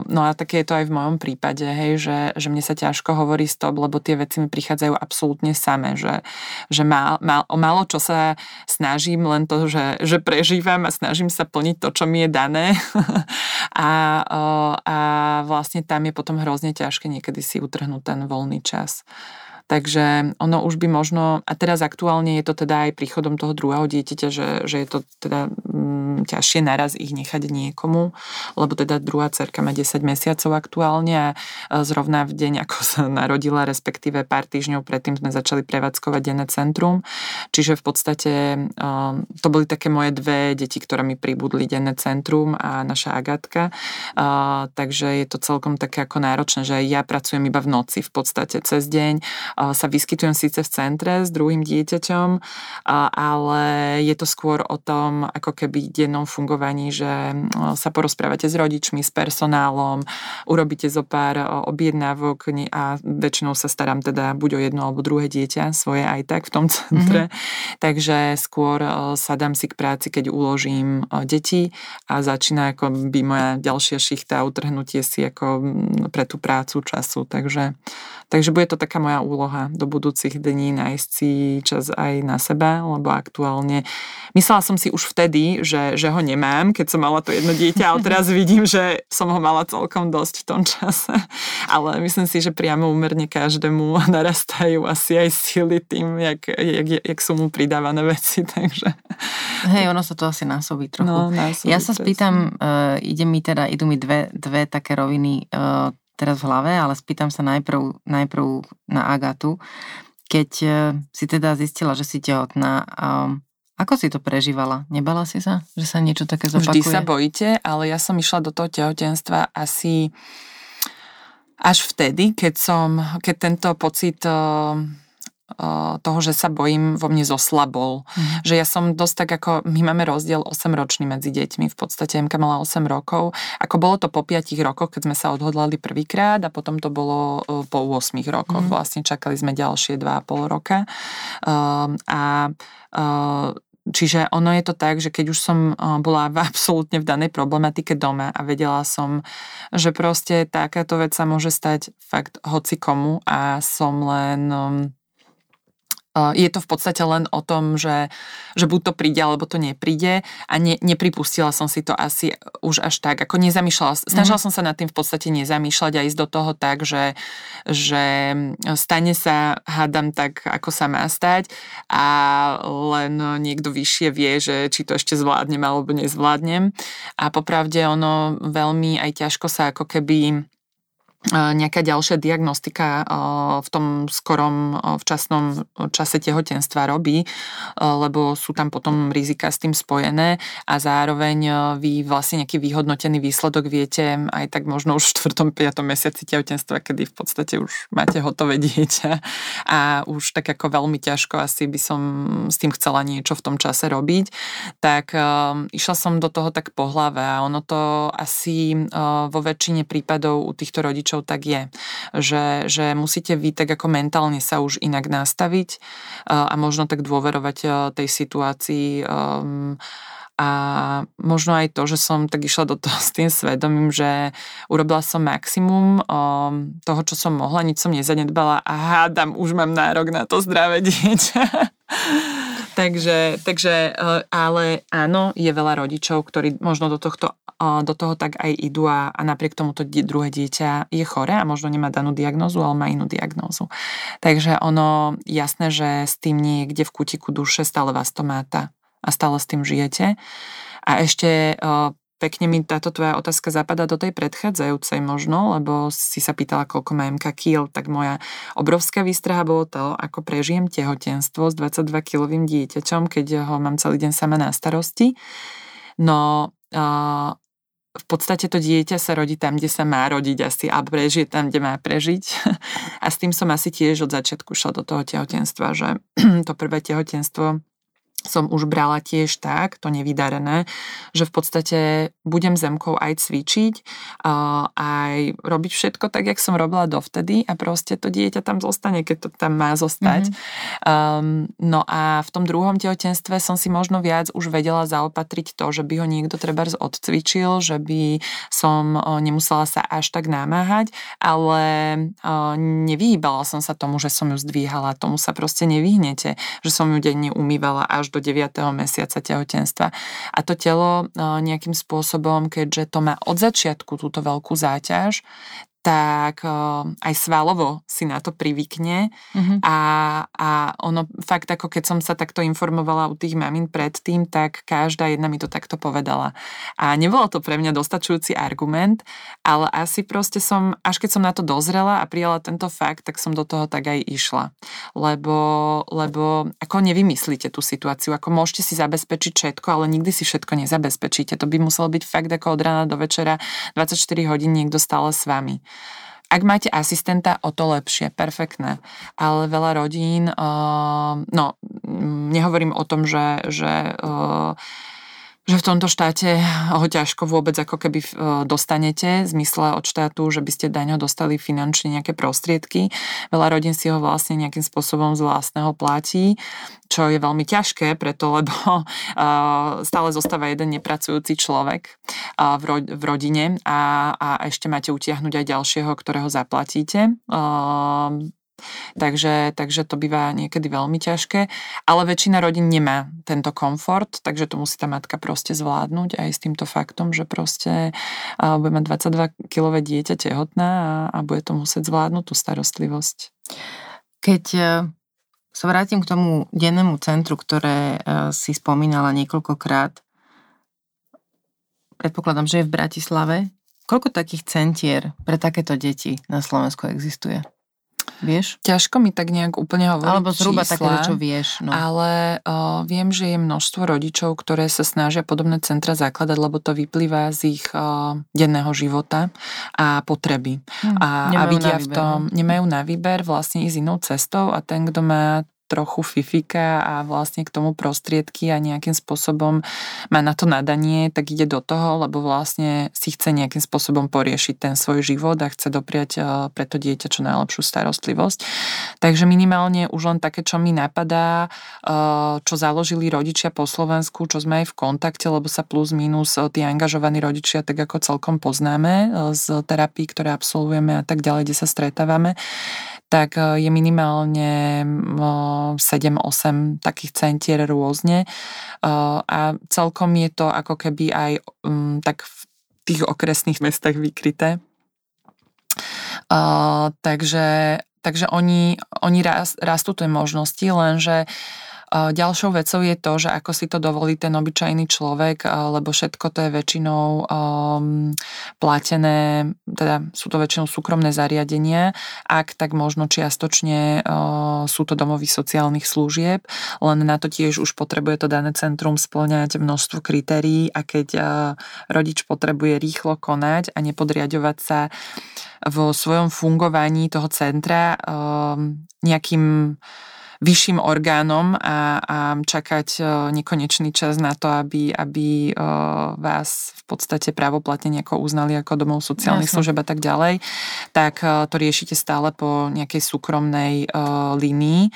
no a také je to aj v mojom prípade, hej, že, že mne sa ťažko hovorí stop, lebo tie veci mi prichádzajú absolútne samé, že, že má, má, o málo čo sa snažím, len to, že, že prežívam a snažím sa plniť to, čo mi je dané (laughs) a, a vlastne tam je potom hrozne ťažké niekedy si utrhnúť ten voľný čas. Takže ono už by možno, a teraz aktuálne je to teda aj príchodom toho druhého dieťaťa, že, že je to teda mm, ťažšie naraz ich nechať niekomu, lebo teda druhá cerka má 10 mesiacov aktuálne a zrovna v deň, ako sa (laughs) narodila, respektíve pár týždňov predtým sme začali prevádzkovať denné centrum. Čiže v podstate to boli také moje dve deti, ktoré mi pribudli denné centrum a naša Agatka. Takže je to celkom také ako náročné, že ja pracujem iba v noci v podstate cez deň sa vyskytujem síce v centre s druhým dieťaťom, ale je to skôr o tom ako keby dennom fungovaní, že sa porozprávate s rodičmi, s personálom, urobíte zo pár objednávok a väčšinou sa starám teda buď o jedno alebo druhé dieťa, svoje aj tak v tom centre. Mm-hmm. Takže skôr sadám si k práci, keď uložím deti a začína ako by moja ďalšia šichta, utrhnutie si ako pre tú prácu času. Takže, takže bude to taká moja úloha do budúcich dní nájsť si čas aj na seba, lebo aktuálne myslela som si už vtedy, že, že ho nemám, keď som mala to jedno dieťa, ale teraz (laughs) vidím, že som ho mala celkom dosť v tom čase. Ale myslím si, že priamo úmerne každému (laughs) narastajú asi aj sily tým, jak, jak, jak sú mu pridávané veci, (laughs) takže... Hej, ono sa to asi násobí trochu. No, násobí, ja sa spýtam, uh, ide mi teda, idú mi dve, dve také roviny uh, teraz v hlave, ale spýtam sa najprv, najprv na Agatu. Keď e, si teda zistila, že si tehotná, ako si to prežívala? Nebala si sa, že sa niečo také zopakuje? Vždy sa bojíte, ale ja som išla do toho tehotenstva asi až vtedy, keď som, keď tento pocit e, toho, že sa bojím, vo mne zoslabol. Mm. Že ja som dosť tak ako, my máme rozdiel 8-ročný medzi deťmi, v podstate Emka mala 8 rokov, ako bolo to po 5 rokoch, keď sme sa odhodlali prvýkrát a potom to bolo po 8 rokoch, mm. vlastne čakali sme ďalšie 2,5 roka. Uh, a uh, Čiže ono je to tak, že keď už som bola v absolútne v danej problematike doma a vedela som, že proste takáto vec sa môže stať fakt hoci komu a som len um, je to v podstate len o tom, že, že buď to príde, alebo to nepríde. A ne, nepripustila som si to asi už až tak, ako nezamýšľala, snažila mm. som sa nad tým v podstate nezamýšľať a ísť do toho tak, že, že stane sa, hádam tak, ako sa má stať. A len niekto vyššie vie, že či to ešte zvládnem alebo nezvládnem. A popravde ono veľmi aj ťažko sa ako keby nejaká ďalšia diagnostika v tom skorom včasnom čase tehotenstva robí, lebo sú tam potom rizika s tým spojené a zároveň vy vlastne nejaký vyhodnotený výsledok viete aj tak možno už v 4. 5. mesiaci tehotenstva, kedy v podstate už máte hotové (laughs) dieťa a už tak ako veľmi ťažko asi by som s tým chcela niečo v tom čase robiť, tak išla som do toho tak po hlave a ono to asi vo väčšine prípadov u týchto rodičov rodičov tak je, že, že musíte vy tak ako mentálne sa už inak nastaviť a možno tak dôverovať tej situácii um, a možno aj to, že som tak išla do toho (laughs) s tým svedomím, že urobila som maximum um, toho, čo som mohla, nič som nezanedbala a hádam, už mám nárok na to zdravé dieťa. (laughs) takže, takže, e, ale áno, je veľa rodičov, ktorí možno do, tohto, e, do toho tak aj idú a, a napriek tomu to druhé dieťa je chore a možno nemá danú diagnózu, ale má inú diagnózu. Takže ono, jasné, že s tým niekde v kutiku duše stále vás to máta a stále s tým žijete. A ešte e, pekne mi táto tvoja otázka zapadá do tej predchádzajúcej možno, lebo si sa pýtala, koľko má MK kýl, tak moja obrovská výstraha bolo to, ako prežijem tehotenstvo s 22-kilovým dieťaťom, keď ho mám celý deň sama na starosti. No, uh, v podstate to dieťa sa rodí tam, kde sa má rodiť asi a prežije tam, kde má prežiť. (laughs) A s tým som asi tiež od začiatku šla do toho tehotenstva, že (clears throat) to prvé tehotenstvo som už brala tiež tak, to nevydarené, že v podstate budem zemkou aj cvičiť, aj robiť všetko tak, jak som robila dovtedy a proste to dieťa tam zostane, keď to tam má zostať. Mm-hmm. Um, no a v tom druhom tehotenstve som si možno viac už vedela zaopatriť to, že by ho niekto treba odcvičil, že by som nemusela sa až tak námáhať, ale nevyhýbala som sa tomu, že som ju zdvíhala. Tomu sa proste nevyhnete, že som ju denne umývala až do 9. mesiaca tehotenstva. A to telo nejakým spôsobom, keďže to má od začiatku túto veľkú záťaž, tak aj svalovo si na to privykne mm-hmm. a, a ono fakt ako keď som sa takto informovala u tých mamín predtým, tak každá jedna mi to takto povedala. A nebolo to pre mňa dostačujúci argument, ale asi proste som, až keď som na to dozrela a prijala tento fakt, tak som do toho tak aj išla. Lebo, lebo ako nevymyslíte tú situáciu, ako môžete si zabezpečiť všetko, ale nikdy si všetko nezabezpečíte. To by muselo byť fakt ako od rána do večera 24 hodín niekto stále s vami. Ak máte asistenta, o to lepšie, perfektné. Ale veľa rodín, uh, no, nehovorím o tom, že, že uh, že v tomto štáte ho ťažko vôbec ako keby e, dostanete v zmysle od štátu, že by ste daňo dostali finančne nejaké prostriedky. Veľa rodín si ho vlastne nejakým spôsobom z vlastného platí, čo je veľmi ťažké, preto lebo (laughs) e, stále zostáva jeden nepracujúci človek e, v rodine a, a ešte máte utiahnuť aj ďalšieho, ktorého zaplatíte Takže, takže to býva niekedy veľmi ťažké, ale väčšina rodín nemá tento komfort, takže to musí tá matka proste zvládnuť aj s týmto faktom, že proste bude mať 22-kilové dieťa tehotná a, a bude to musieť zvládnuť tú starostlivosť. Keď e, sa vrátim k tomu dennému centru, ktoré e, si spomínala niekoľkokrát, predpokladám, že je v Bratislave. Koľko takých centier pre takéto deti na Slovensku existuje? Vieš? Ťažko mi tak nejak úplne hovoriť Alebo zhruba čísla, také, čo vieš. No. Ale o, viem, že je množstvo rodičov, ktoré sa snažia podobné centra zakladať, lebo to vyplýva z ich o, denného života a potreby. Hm, a, a vidia v tom, nemajú na výber vlastne ísť inou cestou a ten, kto má trochu fifika a vlastne k tomu prostriedky a nejakým spôsobom má na to nadanie, tak ide do toho, lebo vlastne si chce nejakým spôsobom poriešiť ten svoj život a chce dopriať e, pre to dieťa čo najlepšiu starostlivosť. Takže minimálne už len také, čo mi napadá, e, čo založili rodičia po Slovensku, čo sme aj v kontakte, lebo sa plus minus e, tí angažovaní rodičia tak ako celkom poznáme z terapii, ktoré absolvujeme a tak ďalej, kde sa stretávame tak e, je minimálne 7-8 takých centier rôzne e, a celkom je to ako keby aj tak v tých okresných mestách vykryté. E, takže, takže oni, oni rastú tie možnosti, lenže Ďalšou vecou je to, že ako si to dovolí ten obyčajný človek, lebo všetko to je väčšinou um, platené, teda sú to väčšinou súkromné zariadenia, ak tak možno čiastočne uh, sú to domovy sociálnych služieb, len na to tiež už potrebuje to dané centrum splňať množstvo kritérií a keď uh, rodič potrebuje rýchlo konať a nepodriadovať sa vo svojom fungovaní toho centra um, nejakým vyšším orgánom a, a čakať e, nekonečný čas na to, aby, aby e, vás v podstate právoplatne nejako uznali ako domov sociálnych Jasne. služeb a tak ďalej, tak e, to riešite stále po nejakej súkromnej línii.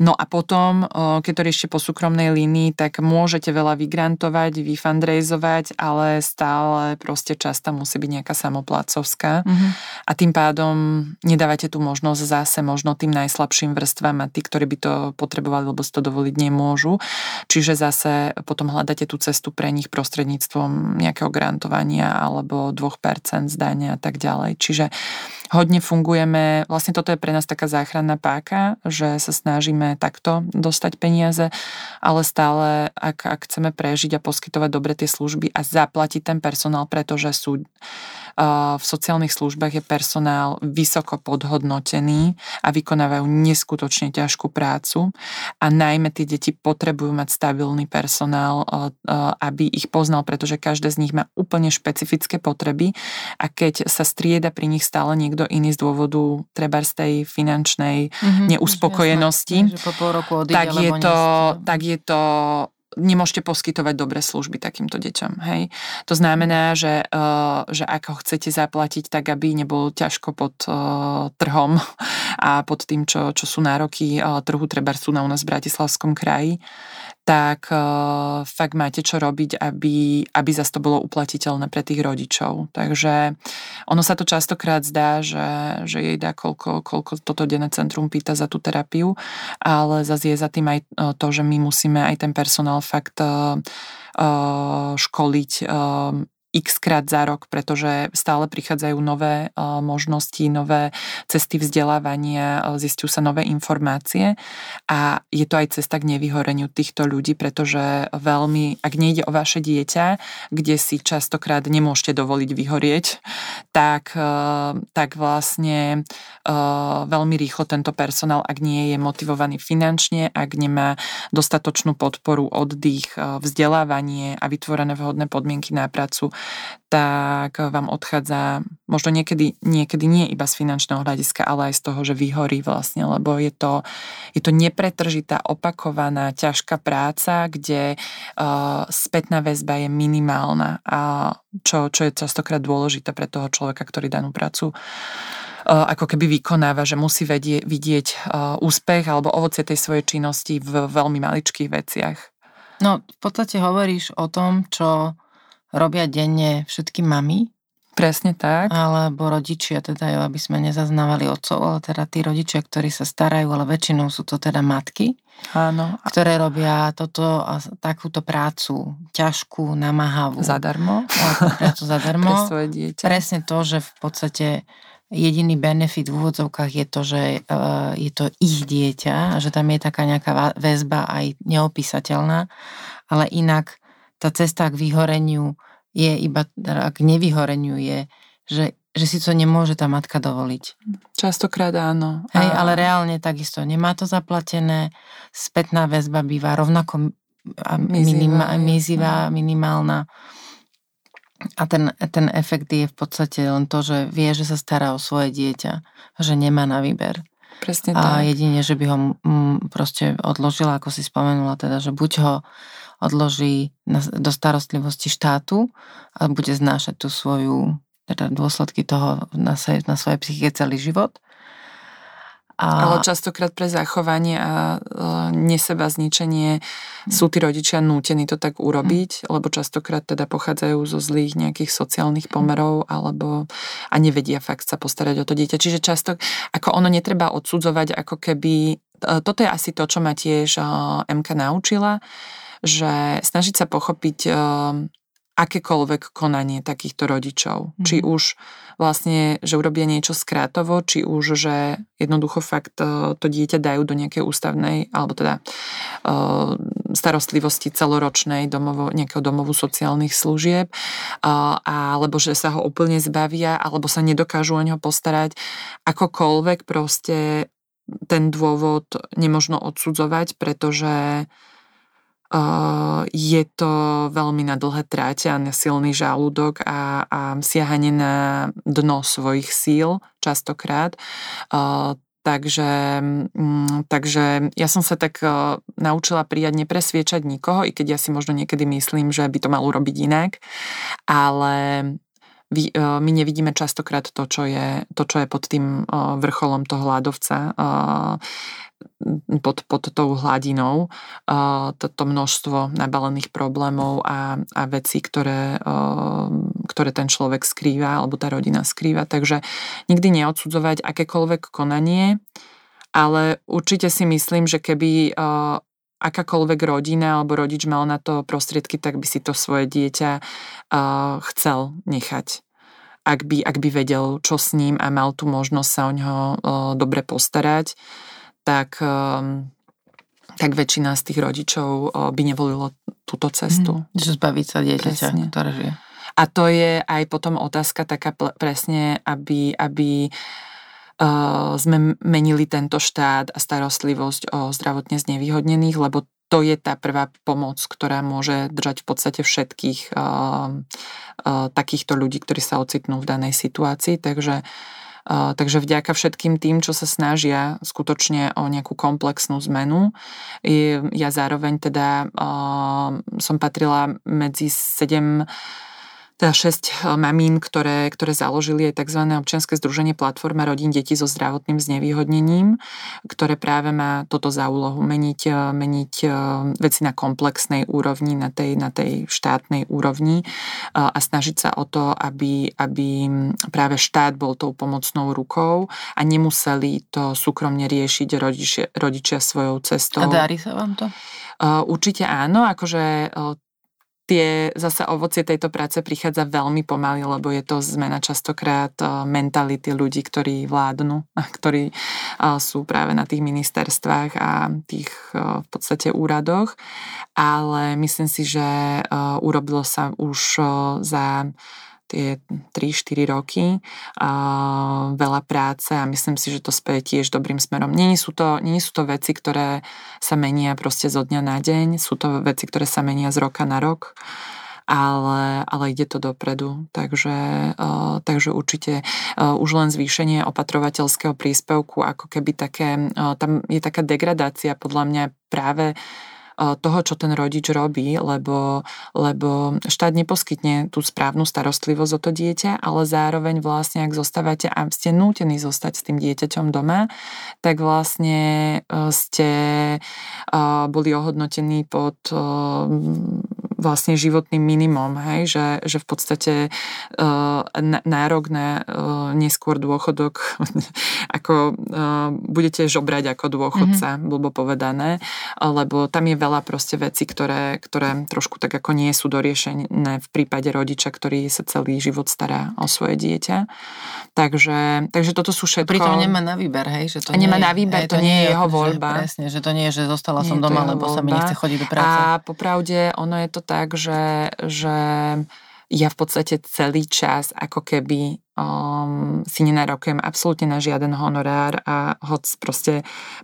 No a potom, keď to riešte po súkromnej línii, tak môžete veľa vygrantovať, vyfundraizovať, ale stále proste často musí byť nejaká samoplácovská. Mm-hmm. A tým pádom nedávate tú možnosť zase možno tým najslabším vrstvám a tí, ktorí by to potrebovali, lebo si to dovoliť nemôžu. Čiže zase potom hľadáte tú cestu pre nich prostredníctvom nejakého grantovania alebo 2% zdania a tak ďalej. Čiže hodne fungujeme, vlastne toto je pre nás taká záchranná páka, že sa snažíme takto dostať peniaze, ale stále, ak, ak chceme prežiť a poskytovať dobre tie služby a zaplatiť ten personál, pretože sú v sociálnych službách je personál vysoko podhodnotený a vykonávajú neskutočne ťažkú prácu. A najmä tie deti potrebujú mať stabilný personál, aby ich poznal, pretože každé z nich má úplne špecifické potreby. A keď sa strieda pri nich stále niekto iný z dôvodu treba z tej finančnej mm-hmm, neuspokojenosti, jasné, po tak, je to, tak je to nemôžete poskytovať dobré služby takýmto deťom. Hej. To znamená, že, uh, že ako chcete zaplatiť, tak aby nebol ťažko pod uh, trhom a pod tým, čo, čo sú nároky uh, trhu, treba sú na u nás v Bratislavskom kraji, tak fakt máte čo robiť, aby, aby zase to bolo uplatiteľné pre tých rodičov. Takže ono sa to častokrát zdá, že, že jej dá koľko, koľko toto denné centrum pýta za tú terapiu, ale zase je za tým aj to, že my musíme aj ten personál fakt uh, školiť x krát za rok, pretože stále prichádzajú nové možnosti, nové cesty vzdelávania, zistujú sa nové informácie. A je to aj cesta k nevyhoreniu týchto ľudí, pretože veľmi, ak nejde o vaše dieťa, kde si častokrát nemôžete dovoliť vyhorieť, tak, tak vlastne veľmi rýchlo tento personál, ak nie je motivovaný finančne, ak nemá dostatočnú podporu, oddych, vzdelávanie a vytvorené vhodné podmienky na prácu, tak vám odchádza možno niekedy, niekedy nie iba z finančného hľadiska, ale aj z toho, že vyhorí vlastne, lebo je to, je to nepretržitá, opakovaná, ťažká práca, kde uh, spätná väzba je minimálna a čo, čo je častokrát dôležité pre toho človeka, ktorý danú prácu ako keby vykonáva, že musí vedie, vidieť úspech alebo ovocie tej svojej činnosti v veľmi maličkých veciach. No, v podstate hovoríš o tom, čo robia denne všetky mamy. Presne tak. Alebo rodičia, teda jo, aby sme nezaznávali otcov, ale teda tí rodičia, ktorí sa starajú, ale väčšinou sú to teda matky. Áno. Ktoré robia toto a takúto prácu ťažkú, namáhavú. Zadarmo. Prácu zadarmo. (laughs) Pre svoje dieťa. Presne to, že v podstate jediný benefit v úvodzovkách je to, že uh, je to ich dieťa že tam je taká nejaká väzba aj neopísateľná, ale inak tá cesta k vyhoreniu je iba, teda k nevyhoreniu je, že, že si to nemôže tá matka dovoliť. Častokrát áno. Hej, ale reálne takisto nemá to zaplatené, spätná väzba býva rovnako minima, mizivá, minimálna. A ten, ten efekt je v podstate len to, že vie, že sa stará o svoje dieťa, že nemá na výber. Presne tak. A jedine, že by ho m, proste odložila, ako si spomenula, teda, že buď ho odloží na, do starostlivosti štátu a bude znášať tú svoju, teda dôsledky toho na, se, na svoje psychike celý život. A... Ale častokrát pre zachovanie a neseba zničenie sú tí rodičia nútení to tak urobiť, mm. lebo častokrát teda pochádzajú zo zlých nejakých sociálnych pomerov alebo a nevedia fakt sa postarať o to dieťa. Čiže často, ako ono netreba odsudzovať, ako keby, toto je asi to, čo ma tiež MK naučila, že snažiť sa pochopiť uh, akékoľvek konanie takýchto rodičov. Mm. Či už vlastne, že urobia niečo skrátovo, či už, že jednoducho fakt uh, to dieťa dajú do nejakej ústavnej, alebo teda uh, starostlivosti celoročnej domovo, nejakého domovu sociálnych služieb, uh, alebo že sa ho úplne zbavia, alebo sa nedokážu o neho postarať. Akokoľvek proste ten dôvod nemožno odsudzovať, pretože je to veľmi na dlhé tráte a na silný žalúdok a, a siahanie na dno svojich síl častokrát. Takže, mm, takže ja som sa tak naučila prijať nepresviečať nikoho, i keď ja si možno niekedy myslím, že by to mal urobiť inak, ale my nevidíme častokrát to, čo je, to, čo je pod tým vrcholom toho hľadovca pod, pod tou hladinou toto množstvo nabalených problémov a, a vecí, ktoré, ktoré ten človek skrýva alebo tá rodina skrýva. Takže nikdy neodsudzovať akékoľvek konanie, ale určite si myslím, že keby akákoľvek rodina alebo rodič mal na to prostriedky, tak by si to svoje dieťa chcel nechať ak by, ak by vedel, čo s ním a mal tú možnosť sa o neho dobre postarať tak, ehm, tak väčšina z tých rodičov by nevolilo túto cestu. Mm, že zbaviť sa dieťaťa, ktoré žije. A to je aj potom otázka taká presne, aby, aby uh, sme menili tento štát a starostlivosť o zdravotne znevýhodnených, lebo to je tá prvá pomoc, ktorá môže držať v podstate všetkých takýchto ľudí, ktorí sa ocitnú v danej situácii. Takže, takže vďaka všetkým tým, čo sa snažia skutočne o nejakú komplexnú zmenu. Ja zároveň teda som patrila medzi sedem teda šesť eh, mamín, ktoré, ktoré založili aj tzv. občianske združenie Platforma rodín detí so zdravotným znevýhodnením, ktoré práve má toto za úlohu meniť, eh, meniť eh, veci na komplexnej úrovni, na tej, na tej štátnej úrovni a snažiť sa o to, aby, aby práve štát bol tou pomocnou rukou a nemuseli to súkromne riešiť rodičia, rodičia svojou cestou. A darí sa vám to? Určite áno, akože tie zase ovocie tejto práce prichádza veľmi pomaly, lebo je to zmena častokrát eh, mentality ľudí, ktorí vládnu, ktorí eh, sú práve na tých ministerstvách a tých eh, v podstate úradoch. Ale myslím si, že urobilo sa už za tie 3-4 roky. A veľa práce a myslím si, že to speje tiež dobrým smerom. Nie sú, to, nie sú to veci, ktoré sa menia proste zo dňa na deň, sú to veci, ktoré sa menia z roka na rok ale, ale ide to dopredu. Takže, uh, takže určite uh, už len zvýšenie opatrovateľského príspevku, ako keby také, uh, tam je taká degradácia podľa mňa práve toho, čo ten rodič robí, lebo, lebo štát neposkytne tú správnu starostlivosť o to dieťa, ale zároveň vlastne, ak zostávate a ste nútení zostať s tým dieťaťom doma, tak vlastne e, ste e, boli ohodnotení pod e, vlastne životným minimum, hej? Že, že v podstate uh, nárok na uh, neskôr dôchodok (laughs) ako uh, budete žobrať ako dôchodca, mm-hmm. blbo povedané, lebo tam je veľa proste veci, ktoré, ktoré trošku tak ako nie sú doriešené v prípade rodiča, ktorý sa celý život stará o svoje dieťa. Takže, takže toto sú všetko... Pritom nemá na výber, hej? Že to nemá nie, na výber, hej, to, to nie je jeho voľba. Že, presne, že to nie je, že zostala nie som doma, lebo voľba. sa mi nechce chodiť do práce. A popravde, ono je to tak, že, že ja v podstate celý čas ako keby um, si nenarokujem absolútne na žiaden honorár a hoď proste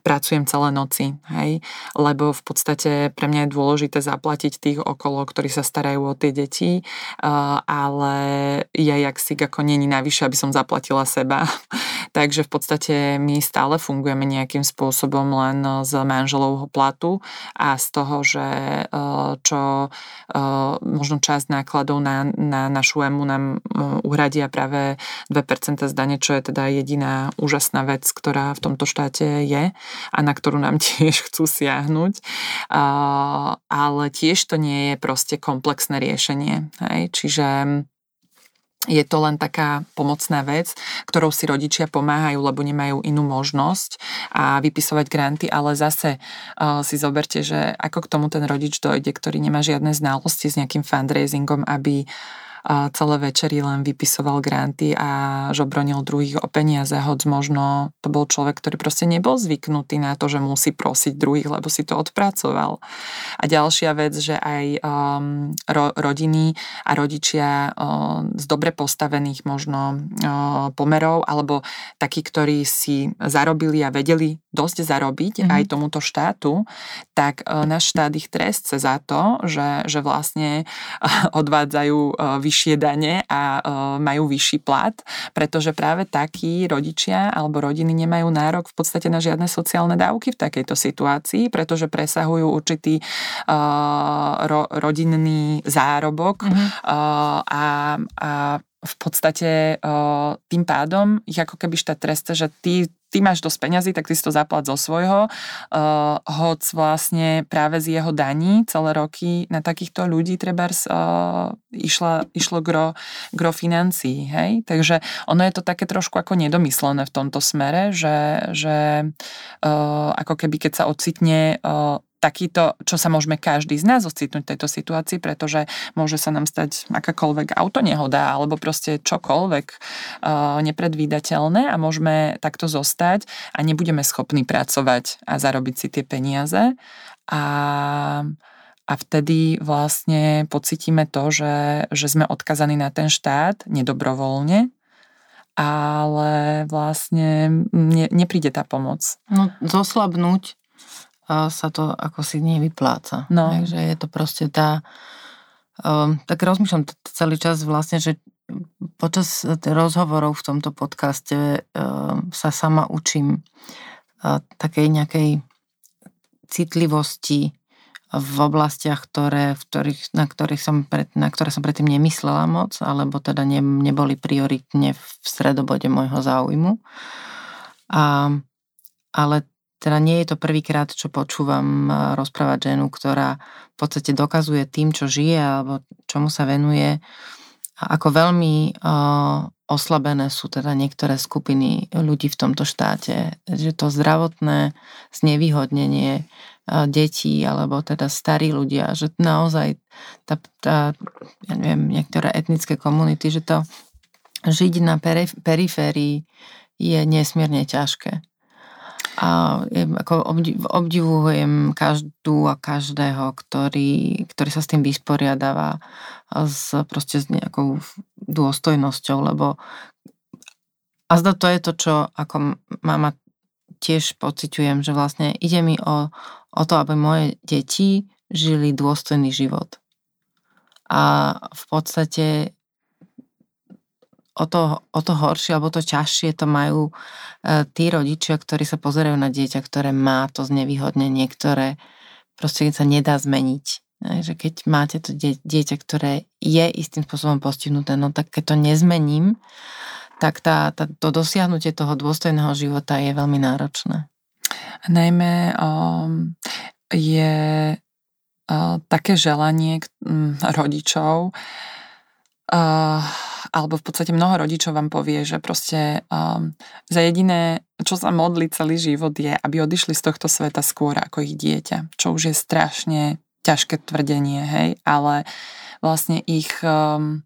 pracujem celé noci, hej, lebo v podstate pre mňa je dôležité zaplatiť tých okolo, ktorí sa starajú o tie deti, uh, ale ja jak si ako není navyše, aby som zaplatila seba. (laughs) Takže v podstate my stále fungujeme nejakým spôsobom len z manželovho platu a z toho, že uh, čo uh, možno časť nákladov na, na našu EMU nám uh, uhradia práve 2% zdanie, čo je teda jediná úžasná vec, ktorá v tomto štáte je a na ktorú nám (laughs) tiež chcú siahnuť. Ale tiež to nie je proste komplexné riešenie. Hej? Čiže je to len taká pomocná vec, ktorou si rodičia pomáhajú, lebo nemajú inú možnosť a vypisovať granty, ale zase uh, si zoberte, že ako k tomu ten rodič dojde, ktorý nemá žiadne znalosti s nejakým fundraisingom, aby uh, celé večery len vypisoval granty a žobronil druhých o peniaze, hoď možno to bol človek, ktorý proste nebol zvyknutý na to, že musí prosiť druhých, lebo si to odpracoval. A ďalšia vec, že aj um, ro, rodiny a rodičia um, z dobre postavených možno um, pomerov, alebo takí, ktorí si zarobili a vedeli dosť zarobiť mm-hmm. aj tomuto štátu, tak uh, náš štát ich trestce za to, že, že vlastne (laughs) odvádzajú uh, vyššie dane a uh, majú vyšší plat, pretože práve takí rodičia alebo rodiny nemajú nárok v podstate na žiadne sociálne dávky v takejto situácii, pretože presahujú určitý uh, ro, rodinný zárobok mm-hmm. a, a v podstate tým pádom ich ako keby štát treste, že ty, ty máš dosť peňazí, tak ty si to zaplat zo svojho. Uh, hoc vlastne práve z jeho daní celé roky na takýchto ľudí treba uh, išla, išlo gro, gro financií. Hej? Takže ono je to také trošku ako nedomyslené v tomto smere, že, že uh, ako keby keď sa ocitne uh, takýto, čo sa môžeme každý z nás ocitnúť v tejto situácii, pretože môže sa nám stať akákoľvek autonehoda alebo proste čokoľvek uh, nepredvídateľné a môžeme takto zostať a nebudeme schopní pracovať a zarobiť si tie peniaze. A a vtedy vlastne pocitíme to, že, že sme odkazaní na ten štát nedobrovoľne, ale vlastne ne, nepríde tá pomoc. No zoslabnúť sa to ako si nevypláca. No. Takže je to proste tá... Um, tak rozmýšľam celý čas vlastne, že počas rozhovorov v tomto podcaste um, sa sama učím uh, takej nejakej citlivosti v oblastiach, ktoré, v ktorých, na, ktorých som pred, na ktoré som predtým nemyslela moc, alebo teda ne, neboli prioritne v stredobode môjho záujmu. A, ale teda nie je to prvýkrát, čo počúvam rozprávať ženu, ktorá v podstate dokazuje tým, čo žije alebo čomu sa venuje, ako veľmi uh, oslabené sú teda niektoré skupiny ľudí v tomto štáte. Že to zdravotné znevýhodnenie detí alebo teda starí ľudia, že naozaj tá, tá ja neviem, niektoré etnické komunity, že to žiť na periférii je nesmierne ťažké. A ako obdivujem každú a každého, ktorý, ktorý sa s tým vysporiadáva s, proste s nejakou dôstojnosťou, lebo a zda to je to, čo ako mama tiež pociťujem, že vlastne ide mi o, o to, aby moje deti žili dôstojný život. A v podstate o to, o to horšie alebo to ťažšie to majú e, tí rodičia, ktorí sa pozerajú na dieťa, ktoré má to znevýhodnenie, ktoré proste sa nedá zmeniť. Že keď máte to dieťa, ktoré je istým spôsobom postihnuté, no tak keď to nezmením, tak tá, tá, to dosiahnutie toho dôstojného života je veľmi náročné. Najmä um, je uh, také želanie um, rodičov, uh, alebo v podstate mnoho rodičov vám povie, že proste um, za jediné, čo sa modlí celý život je, aby odišli z tohto sveta skôr ako ich dieťa, čo už je strašne ťažké tvrdenie, hej, ale vlastne ich um,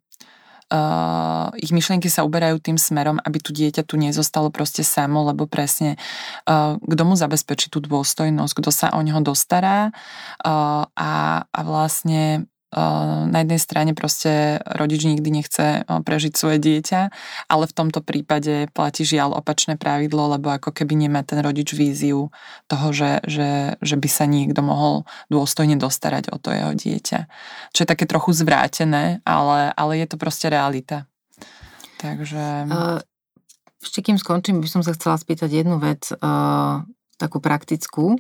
uh, ich myšlienky sa uberajú tým smerom, aby tu dieťa tu nezostalo proste samo, lebo presne uh, kto mu zabezpečí tú dôstojnosť, kto sa o neho dostará uh, a, a vlastne na jednej strane proste rodič nikdy nechce prežiť svoje dieťa, ale v tomto prípade platí žiaľ opačné pravidlo, lebo ako keby nemá ten rodič víziu toho, že, že, že by sa niekto mohol dôstojne dostarať o to jeho dieťa. Čo je také trochu zvrátené, ale, ale je to proste realita. Takže... Uh, ešte kým skončím, by som sa chcela spýtať jednu vec, takú praktickú.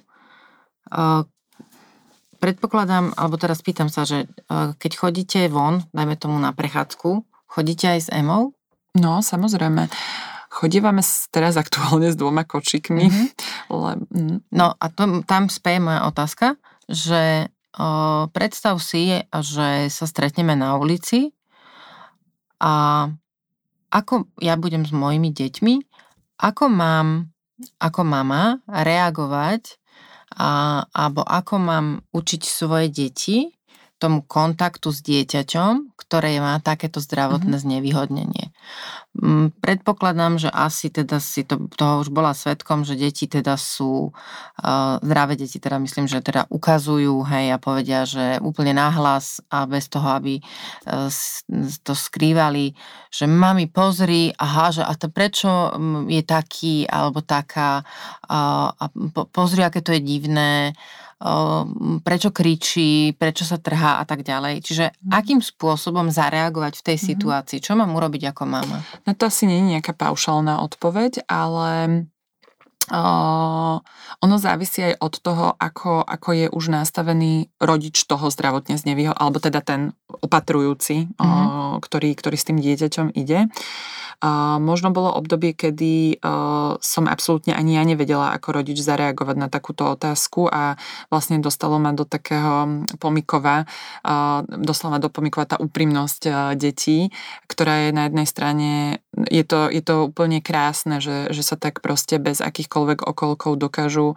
Predpokladám, alebo teraz pýtam sa, že e, keď chodíte von, dajme tomu na prechádzku, chodíte aj s Emou? No, samozrejme. Chodívame teraz aktuálne s dvoma kočikmi. Mm-hmm. Le, mm. No a to, tam speje moja otázka, že o, predstav si, že sa stretneme na ulici a ako ja budem s mojimi deťmi, ako mám ako mama reagovať a, alebo ako mám učiť svoje deti tomu kontaktu s dieťaťom, ktoré má takéto zdravotné mm-hmm. znevýhodnenie. Mm, predpokladám, že asi teda si to, toho už bola svetkom, že deti teda sú, uh, zdravé deti teda myslím, že teda ukazujú, hej, a povedia, že úplne náhlas a bez toho, aby uh, to skrývali, že mami pozri, aha, že a to prečo je taký alebo taká uh, a po, pozri, aké to je divné, prečo kričí, prečo sa trhá a tak ďalej. Čiže mhm. akým spôsobom zareagovať v tej mhm. situácii? Čo mám urobiť ako mama? No to asi nie je nejaká paušálna odpoveď, ale Uh, ono závisí aj od toho, ako, ako je už nastavený rodič toho zdravotne znevýho, alebo teda ten opatrujúci, mm-hmm. uh, ktorý, ktorý s tým dieťaťom ide. A možno bolo obdobie, kedy uh, som absolútne ani ja nevedela, ako rodič zareagovať na takúto otázku a vlastne dostalo ma do takého pomikova, uh, doslova do pomikova tá úprimnosť uh, detí, ktorá je na jednej strane, je to, je to úplne krásne, že, že sa tak proste bez akýchkoľvek okolkov dokážu uh,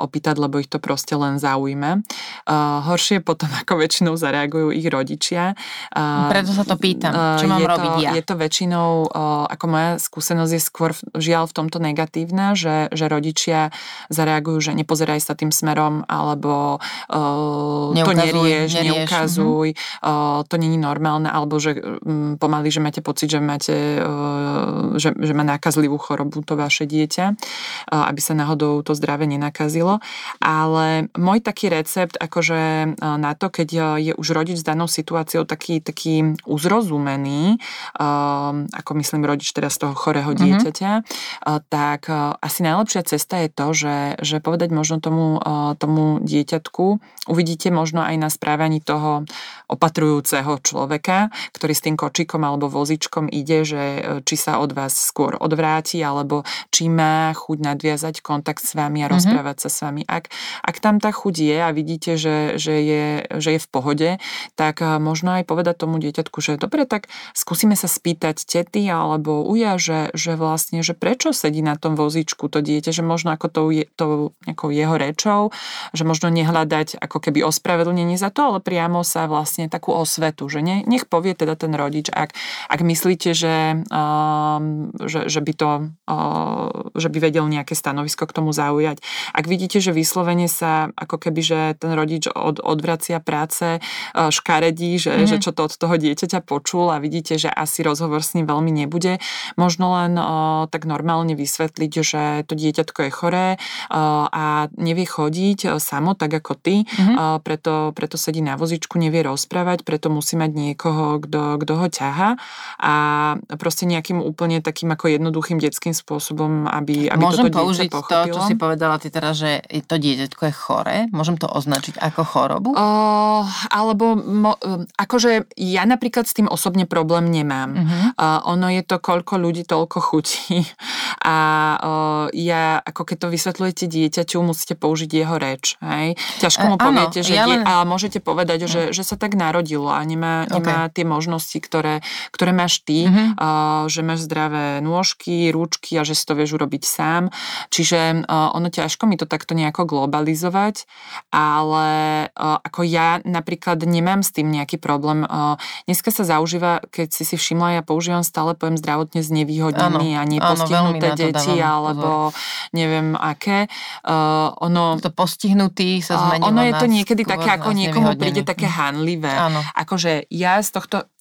opýtať, lebo ich to proste len zaujme. Uh, horšie potom, (laughs) ako väčšinou zareagujú ich rodičia, rodičia. Preto sa to pýtam, čo mám je robiť to, ja? Je to väčšinou, ako moja skúsenosť je skôr žiaľ v tomto negatívna, že, že rodičia zareagujú, že nepozeraj sa tým smerom, alebo uh, to nerieš, nerieš, neukazuj, uh, to není normálne, alebo že um, pomaly, že máte pocit, že máte, že, že má nákazlivú chorobu to vaše dieťa, aby sa náhodou to zdravé nenakazilo. Ale môj taký recept, akože na to, keď je už rodič s danou situáciou taký, taký uzrozumený, ako myslím rodič teraz toho chorého mhm. dieťaťa, mm-hmm. tak asi najlepšia cesta je to, že, že povedať možno tomu, tomu dieťatku, uvidíte možno aj na správaní toho opatrujúceho človeka, ktorý s tým kočikom alebo vozičkom ide, že e, či sa od vás skôr odvráti, alebo či má chuť nadviazať kontakt s vami a mm-hmm. rozprávať sa s vami. Ak, ak tam tá chuť je a vidíte, že, že, je, že je v pohode, tak e, možno aj povedať tomu dieťatku, že dobre, tak skúsime sa spýtať tety alebo uja, že, že vlastne, že prečo sedí na tom vozičku to dieťa, že možno ako tou, tou jeho rečou, že možno nehľadať ako keby ospravedlnenie za to, ale priamo sa vlastne takú osvetu, že ne, nech povie teda ten rodič, ak, ak myslíte, že, uh, že, že, by to, uh, že by vedel nejaké stanovisko k tomu zaujať. Ak vidíte, že vyslovene sa ako keby, že ten rodič od, odvracia práce, uh, škaredí, že, mm-hmm. že čo to od toho dieťaťa počul a vidíte, že asi rozhovor s ním veľmi nebude, možno len uh, tak normálne vysvetliť, že to dieťatko je choré uh, a nevie chodiť samo, tak ako ty, mm-hmm. uh, preto, preto sedí na vozičku, nevie rozprávať, preto musí mať niekoho, kto, kto ho ťaha a proste nejakým úplne takým ako jednoduchým detským spôsobom, aby, aby Môžem toto použiť pochopilo. to, čo si povedala ty teraz, že to dieťatko je chore? Môžem to označiť ako chorobu? Uh, alebo mo, akože ja napríklad s tým osobne problém nemám. Uh-huh. Uh, ono je to koľko ľudí, toľko chutí. (laughs) A uh, ja, ako keď to vysvetľujete dieťaťu, musíte použiť jeho reč. Hej? Ťažko mu uh, poviete, áno, že ja len... a môžete povedať, že, že sa tak narodilo a nemá, nemá okay. tie možnosti, ktoré, ktoré máš ty, uh-huh. uh, že máš zdravé nôžky, ručky a že si to vieš urobiť sám. Čiže uh, ono ťažko mi to takto nejako globalizovať, ale uh, ako ja napríklad nemám s tým nejaký problém. Uh, dneska sa zaužíva, keď si si všimla, ja používam stále pojem zdravotne znevýhodnený a nepostihnuté deti alebo pozor. neviem aké. Ono, to postihnutý sa zmenilo. Ono je to niekedy také, ako niekomu príde také hanlivé. Áno. Akože ja z tohto E,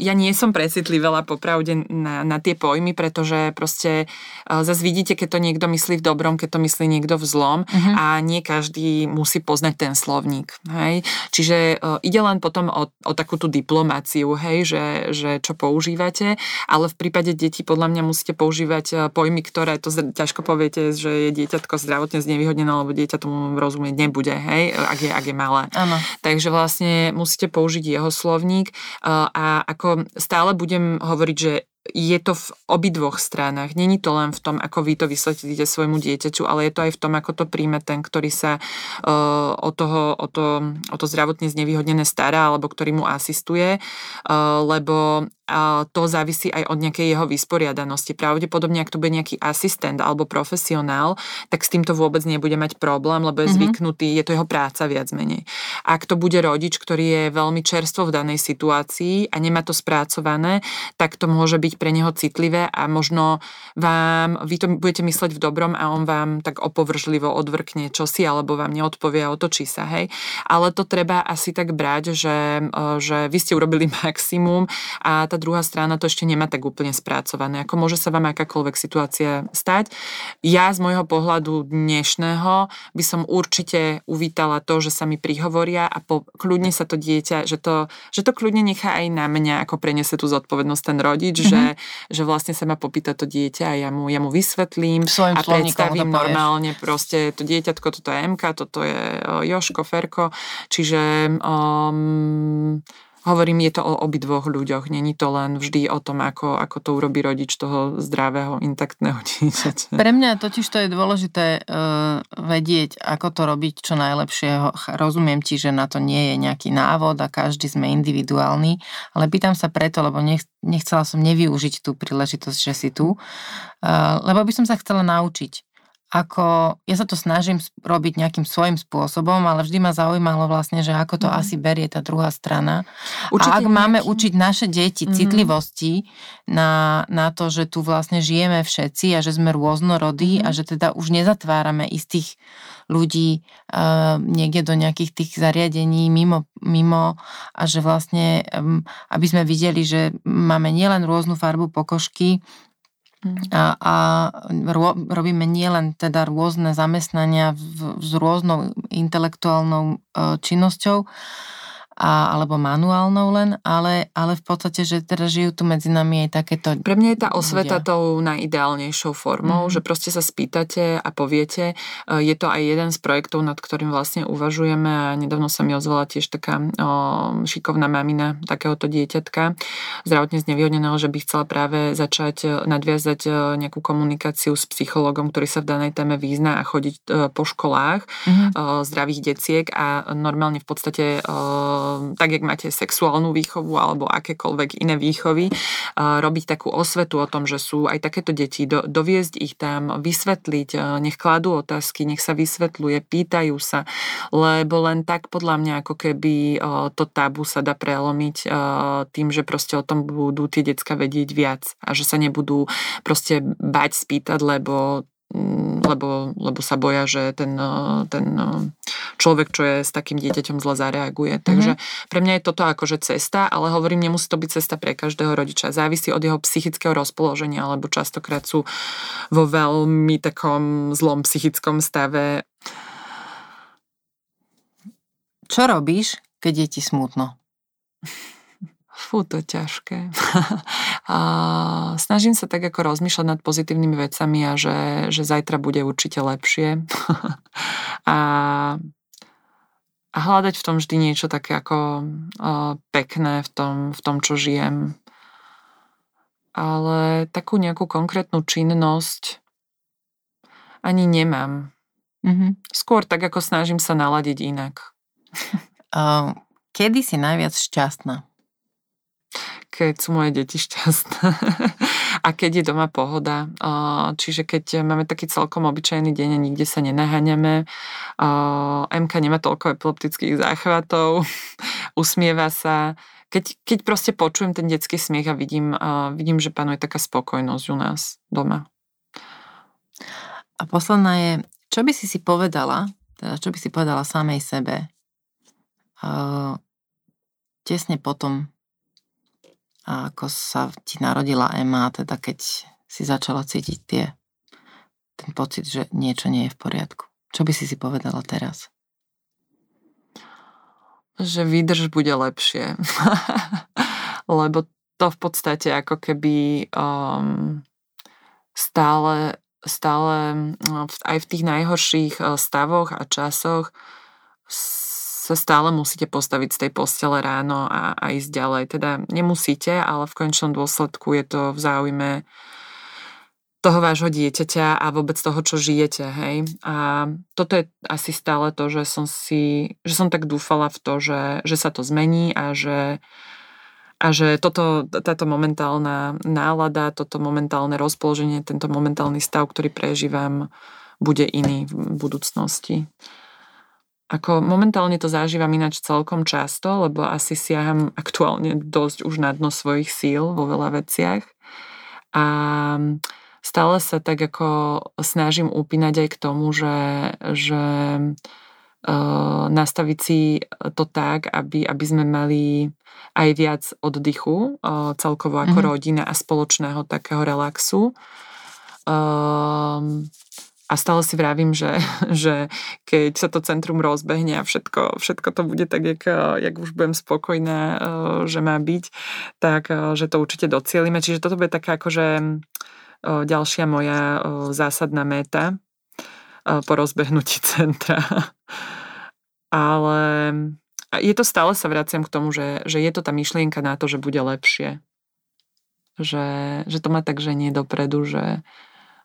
ja nie som precitlivela popravde na, na tie pojmy, pretože proste e, zase vidíte, keď to niekto myslí v dobrom, keď to myslí niekto v zlom uh-huh. a nie každý musí poznať ten slovník. Hej? Čiže uh, ide len potom o, o takú tú diplomáciu, hej? Že, že čo používate, ale v prípade detí podľa mňa musíte používať pojmy, ktoré to ťažko poviete, že je dieťatko zdravotne znevýhodnené, alebo dieťa tomu rozumieť nebude, hej? Ak, je, ak je malé. Ano. Takže vlastne musíte použiť jeho slovník a ako stále budem hovoriť, že je to v obidvoch stranách. Není to len v tom, ako vy to vysvetlíte svojmu dieťaťu, ale je to aj v tom, ako to príjme ten, ktorý sa uh, o, toho, o, to, o to zdravotne znevýhodnené stará, alebo ktorý mu asistuje, uh, lebo a to závisí aj od nejakej jeho vysporiadanosti. Pravdepodobne, ak to bude nejaký asistent alebo profesionál, tak s týmto vôbec nebude mať problém, lebo je mm-hmm. zvyknutý, je to jeho práca viac menej. Ak to bude rodič, ktorý je veľmi čerstvo v danej situácii a nemá to spracované, tak to môže byť pre neho citlivé a možno vám, vy to budete mysleť v dobrom a on vám tak opovržlivo odvrkne čosi alebo vám neodpovie a otočí sa, hej. Ale to treba asi tak brať, že, že vy ste urobili (laughs) maximum a tá druhá strana to ešte nemá tak úplne spracované. Ako môže sa vám akákoľvek situácia stať. Ja z môjho pohľadu dnešného by som určite uvítala to, že sa mi prihovoria a po, kľudne sa to dieťa, že to, že to kľudne nechá aj na mňa, ako preniesie tú zodpovednosť ten rodič, mm-hmm. že, že vlastne sa ma popýta to dieťa a ja mu, ja mu vysvetlím Svojim a predstavím normálne proste to dieťatko, toto je MK, toto je Joško, Ferko, čiže um, Hovorím, je to o obidvoch ľuďoch, není to len vždy o tom, ako, ako to urobí rodič toho zdravého, intaktného (laughs) dieťaťa. Pre mňa totiž to je dôležité uh, vedieť, ako to robiť čo najlepšie. Rozumiem ti, že na to nie je nejaký návod a každý sme individuálny, ale pýtam sa preto, lebo nech, nechcela som nevyužiť tú príležitosť, že si tu, uh, lebo by som sa chcela naučiť ako, ja sa to snažím robiť nejakým svojim spôsobom, ale vždy ma zaujímalo vlastne, že ako to mm. asi berie tá druhá strana. Určite a ak nejaký... máme učiť naše deti mm-hmm. citlivosti na, na to, že tu vlastne žijeme všetci a že sme rôznorodí mm-hmm. a že teda už nezatvárame istých ľudí uh, niekde do nejakých tých zariadení mimo, mimo a že vlastne, um, aby sme videli, že máme nielen rôznu farbu pokožky, a, a ro, robíme nielen teda rôzne zamestnania v, s rôznou intelektuálnou e, činnosťou, a, alebo manuálnou len, ale, ale v podstate, že teda žijú tu medzi nami aj takéto Pre mňa je tá osveta ľudia. tou najideálnejšou formou, mm-hmm. že proste sa spýtate a poviete. E, je to aj jeden z projektov, nad ktorým vlastne uvažujeme a nedávno sa mi ozvala tiež taká o, šikovná mamina takéhoto dieťatka zdravotne znevýhodneného, že by chcela práve začať e, nadviazať e, nejakú komunikáciu s psychologom, ktorý sa v danej téme význa a chodiť po školách mm-hmm. zdravých deciek a normálne v podstate tak, jak máte sexuálnu výchovu alebo akékoľvek iné výchovy, robiť takú osvetu o tom, že sú aj takéto deti, do, doviezť ich tam, vysvetliť, nech kladú otázky, nech sa vysvetľuje, pýtajú sa, lebo len tak podľa mňa ako keby to tabu sa dá prelomiť tým, že proste o tom budú tie decka vedieť viac a že sa nebudú proste bať spýtať, lebo lebo, lebo sa boja, že ten, eh, ten eh, človek, čo je s takým dieťaťom zle zareaguje. Mm-hmm. Takže pre mňa je toto akože cesta, ale hovorím, nemusí to byť cesta pre každého rodiča. Závisí od jeho psychického rozpoloženia, lebo častokrát sú vo veľmi takom zlom psychickom stave. Čo robíš, keď je ti smutno? Fú, to ťažké. (laughs) a snažím sa tak ako rozmýšľať nad pozitívnymi vecami a že, že zajtra bude určite lepšie. (laughs) a, a hľadať v tom vždy niečo také ako uh, pekné v tom, v tom, čo žijem. Ale takú nejakú konkrétnu činnosť ani nemám. Mm-hmm. Skôr tak, ako snažím sa naladiť inak. uh, (laughs) kedy si najviac šťastná? Keď sú moje deti šťastné (laughs) a keď je doma pohoda. Čiže keď máme taký celkom obyčajný deň a nikde sa nenaháňame, MK nemá toľko epileptických záchvatov, (laughs) usmieva sa, keď, keď proste počujem ten detský smiech a vidím, vidím, že panuje taká spokojnosť u nás doma. A posledná je, čo by si si povedala, teda čo by si povedala samej sebe, tesne potom, a ako sa ti narodila Ema, teda keď si začala cítiť tie, ten pocit, že niečo nie je v poriadku. Čo by si si povedala teraz? Že výdrž bude lepšie. (laughs) Lebo to v podstate ako keby um, stále, stále um, aj v tých najhorších uh, stavoch a časoch sa stále musíte postaviť z tej postele ráno a, a ísť ďalej. Teda nemusíte, ale v končnom dôsledku je to v záujme toho vášho dieťaťa a vôbec toho, čo žijete, hej. A toto je asi stále to, že som si, že som tak dúfala v to, že, že sa to zmení a že, a že toto, táto momentálna nálada, toto momentálne rozpoloženie, tento momentálny stav, ktorý prežívam, bude iný v budúcnosti. Ako momentálne to zažívam ináč celkom často, lebo asi siaham aktuálne dosť už na dno svojich síl vo veľa veciach. A stále sa tak ako snažím upínať aj k tomu, že, že uh, nastaviť si to tak, aby, aby sme mali aj viac oddychu uh, celkovo ako mm-hmm. rodina a spoločného takého relaxu. Uh, a stále si vravím, že, (laughs) že keď sa to centrum rozbehne a všetko, všetko to bude tak, jak, jak už budem spokojná, eh, že má byť, tak eh, že to určite docielime. Čiže toto bude taká akože eh, ďalšia moja zásadná méta po rozbehnutí (laughs) centra. Ale je to stále sa vraciam k tomu, že, že je to tá myšlienka na to, že bude lepšie. Že, že to má tak, že nie dopredu, že,